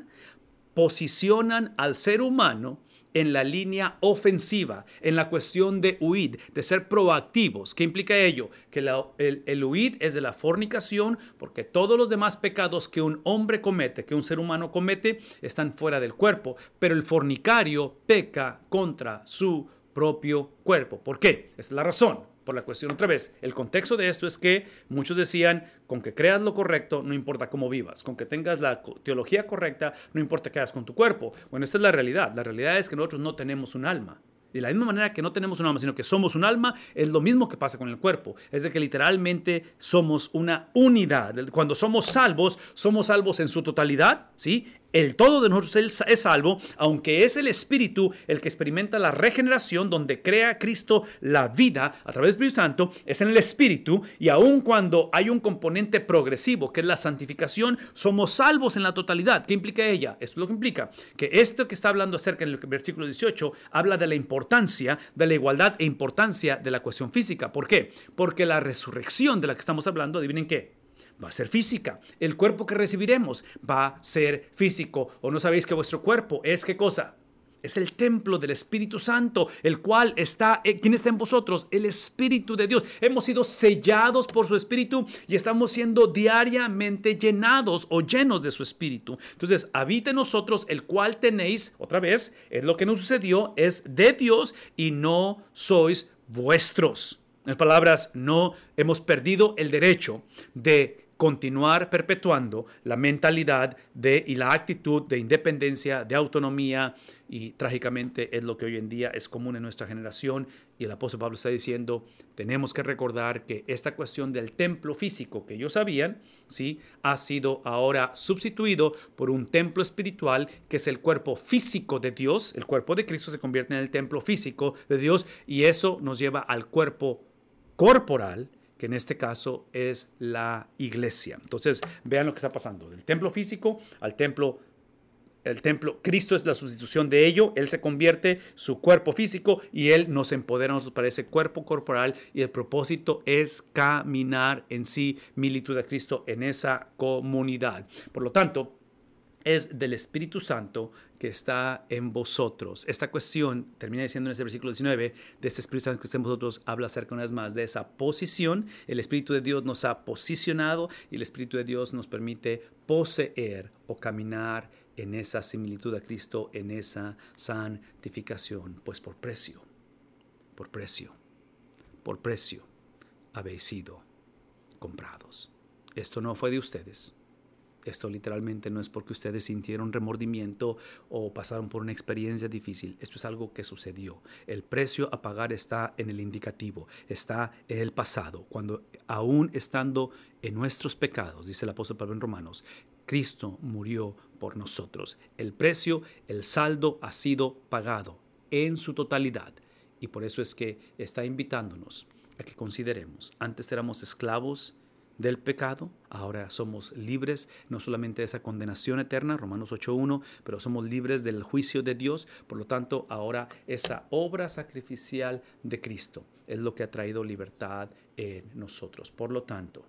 posicionan al ser humano en la línea ofensiva, en la cuestión de huir, de ser proactivos. ¿Qué implica ello? Que el, el huir es de la fornicación, porque todos los demás pecados que un hombre comete, que un ser humano comete, están fuera del cuerpo, pero el fornicario peca contra su propio cuerpo. ¿Por qué? Es la razón por la cuestión otra vez. El contexto de esto es que muchos decían, con que creas lo correcto, no importa cómo vivas, con que tengas la teología correcta, no importa qué hagas con tu cuerpo. Bueno, esta es la realidad. La realidad es que nosotros no tenemos un alma. De la misma manera que no tenemos un alma, sino que somos un alma, es lo mismo que pasa con el cuerpo. Es de que literalmente somos una unidad. Cuando somos salvos, somos salvos en su totalidad, ¿sí? El todo de nosotros es salvo, aunque es el Espíritu el que experimenta la regeneración, donde crea Cristo la vida a través del Espíritu Santo, es en el Espíritu, y aun cuando hay un componente progresivo, que es la santificación, somos salvos en la totalidad. ¿Qué implica ella? Esto es lo que implica que esto que está hablando acerca en el versículo 18 habla de la importancia, de la igualdad e importancia de la cuestión física. ¿Por qué? Porque la resurrección de la que estamos hablando, adivinen qué, va a ser física. El cuerpo que recibiremos va a ser físico. ¿O no sabéis que vuestro cuerpo es qué cosa? Es el templo del Espíritu Santo, el cual está, eh, ¿quién está en vosotros? El Espíritu de Dios. Hemos sido sellados por su Espíritu y estamos siendo diariamente llenados o llenos de su Espíritu. Entonces, habita en nosotros, el cual tenéis, otra vez, es lo que nos sucedió, es de Dios y no sois vuestros. En palabras, no hemos perdido el derecho de continuar perpetuando la mentalidad de, y la actitud de independencia, de autonomía, y trágicamente es lo que hoy en día es común en nuestra generación. Y el apóstol Pablo está diciendo, tenemos que recordar que esta cuestión del templo físico que ellos sabían, ¿sí? ha sido ahora sustituido por un templo espiritual que es el cuerpo físico de Dios. El cuerpo de Cristo se convierte en el templo físico de Dios y eso nos lleva al cuerpo corporal que en este caso es la iglesia. Entonces, vean lo que está pasando, del templo físico al templo el templo, Cristo es la sustitución de ello, Él se convierte su cuerpo físico y Él nos empodera nosotros para ese cuerpo corporal y el propósito es caminar en sí, militud de Cristo en esa comunidad. Por lo tanto, es del Espíritu Santo que está en vosotros. Esta cuestión, termina diciendo en ese versículo 19, de este Espíritu Santo que está en vosotros, habla acerca una vez más de esa posición. El Espíritu de Dios nos ha posicionado y el Espíritu de Dios nos permite poseer o caminar en esa similitud a Cristo, en esa santificación, pues por precio, por precio, por precio habéis sido comprados. Esto no fue de ustedes esto literalmente no es porque ustedes sintieron remordimiento o pasaron por una experiencia difícil. Esto es algo que sucedió. El precio a pagar está en el indicativo, está en el pasado. Cuando aún estando en nuestros pecados, dice el apóstol Pablo en Romanos, Cristo murió por nosotros. El precio, el saldo ha sido pagado en su totalidad. Y por eso es que está invitándonos a que consideremos, antes éramos esclavos, del pecado, ahora somos libres no solamente de esa condenación eterna, Romanos 8.1, pero somos libres del juicio de Dios, por lo tanto ahora esa obra sacrificial de Cristo es lo que ha traído libertad en nosotros. Por lo tanto,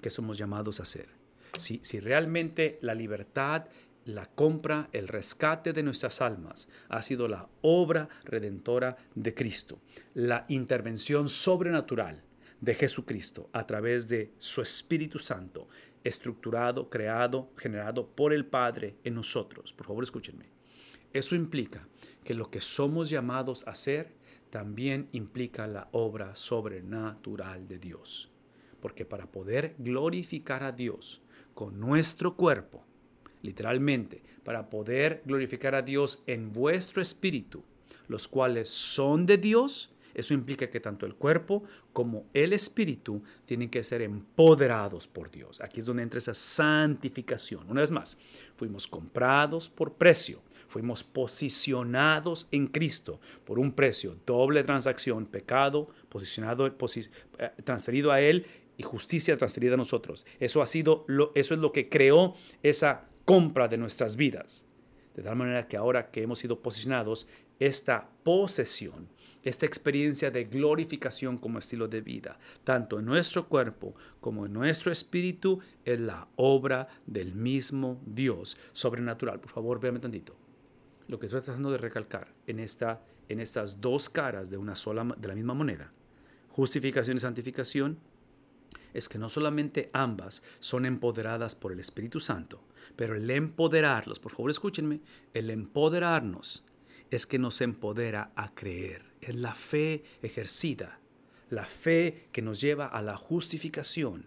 ¿qué somos llamados a hacer? Si, si realmente la libertad la compra, el rescate de nuestras almas ha sido la obra redentora de Cristo, la intervención sobrenatural de Jesucristo a través de su Espíritu Santo, estructurado, creado, generado por el Padre en nosotros. Por favor, escúchenme. Eso implica que lo que somos llamados a hacer también implica la obra sobrenatural de Dios. Porque para poder glorificar a Dios con nuestro cuerpo, literalmente, para poder glorificar a Dios en vuestro espíritu, los cuales son de Dios, eso implica que tanto el cuerpo como el espíritu tienen que ser empoderados por Dios. Aquí es donde entra esa santificación. Una vez más, fuimos comprados por precio. Fuimos posicionados en Cristo por un precio, doble transacción, pecado posicionado, eh, transferido a Él y justicia transferida a nosotros. Eso ha sido, lo, eso es lo que creó esa compra de nuestras vidas. De tal manera que ahora que hemos sido posicionados, esta posesión esta experiencia de glorificación como estilo de vida, tanto en nuestro cuerpo como en nuestro espíritu, es la obra del mismo Dios sobrenatural. Por favor, véame tantito. Lo que estoy tratando de recalcar en, esta, en estas dos caras de una sola de la misma moneda, justificación y santificación, es que no solamente ambas son empoderadas por el Espíritu Santo, pero el empoderarlos, por favor escúchenme, el empoderarnos es que nos empodera a creer. Es la fe ejercida, la fe que nos lleva a la justificación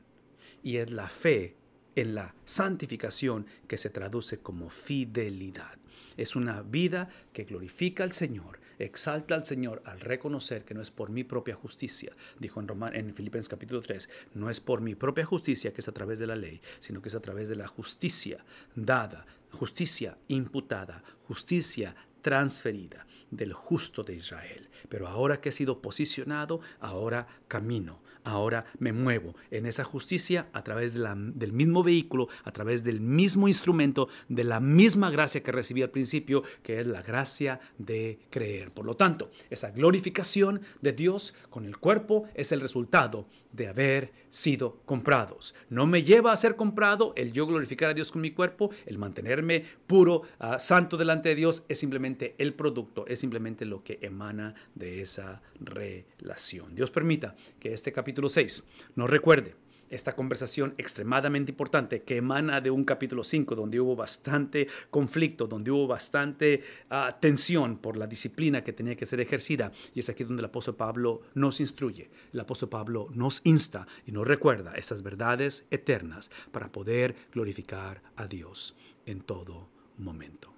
y es la fe en la santificación que se traduce como fidelidad. Es una vida que glorifica al Señor, exalta al Señor al reconocer que no es por mi propia justicia, dijo en, Román, en Filipenses capítulo 3, no es por mi propia justicia que es a través de la ley, sino que es a través de la justicia dada justicia imputada, justicia transferida del justo de Israel. Pero ahora que he sido posicionado, ahora camino, ahora me muevo en esa justicia a través del mismo vehículo, a través del mismo instrumento, de la misma gracia que recibí al principio, que es la gracia de creer. Por lo tanto, esa glorificación de Dios con el cuerpo es el resultado de haber sido comprados. No me lleva a ser comprado el yo glorificar a Dios con mi cuerpo, el mantenerme puro, ah, santo delante de Dios, es simplemente el producto, es simplemente lo que emana de esa relación. Dios permita que este capítulo 6 nos recuerde esta conversación extremadamente importante que emana de un capítulo 5 donde hubo bastante conflicto, donde hubo bastante ah, tensión por la disciplina que tenía que ser ejercida. Y es aquí donde el apóstol Pablo nos instruye, el apóstol Pablo nos insta y nos recuerda estas verdades eternas para poder glorificar a Dios en todo momento.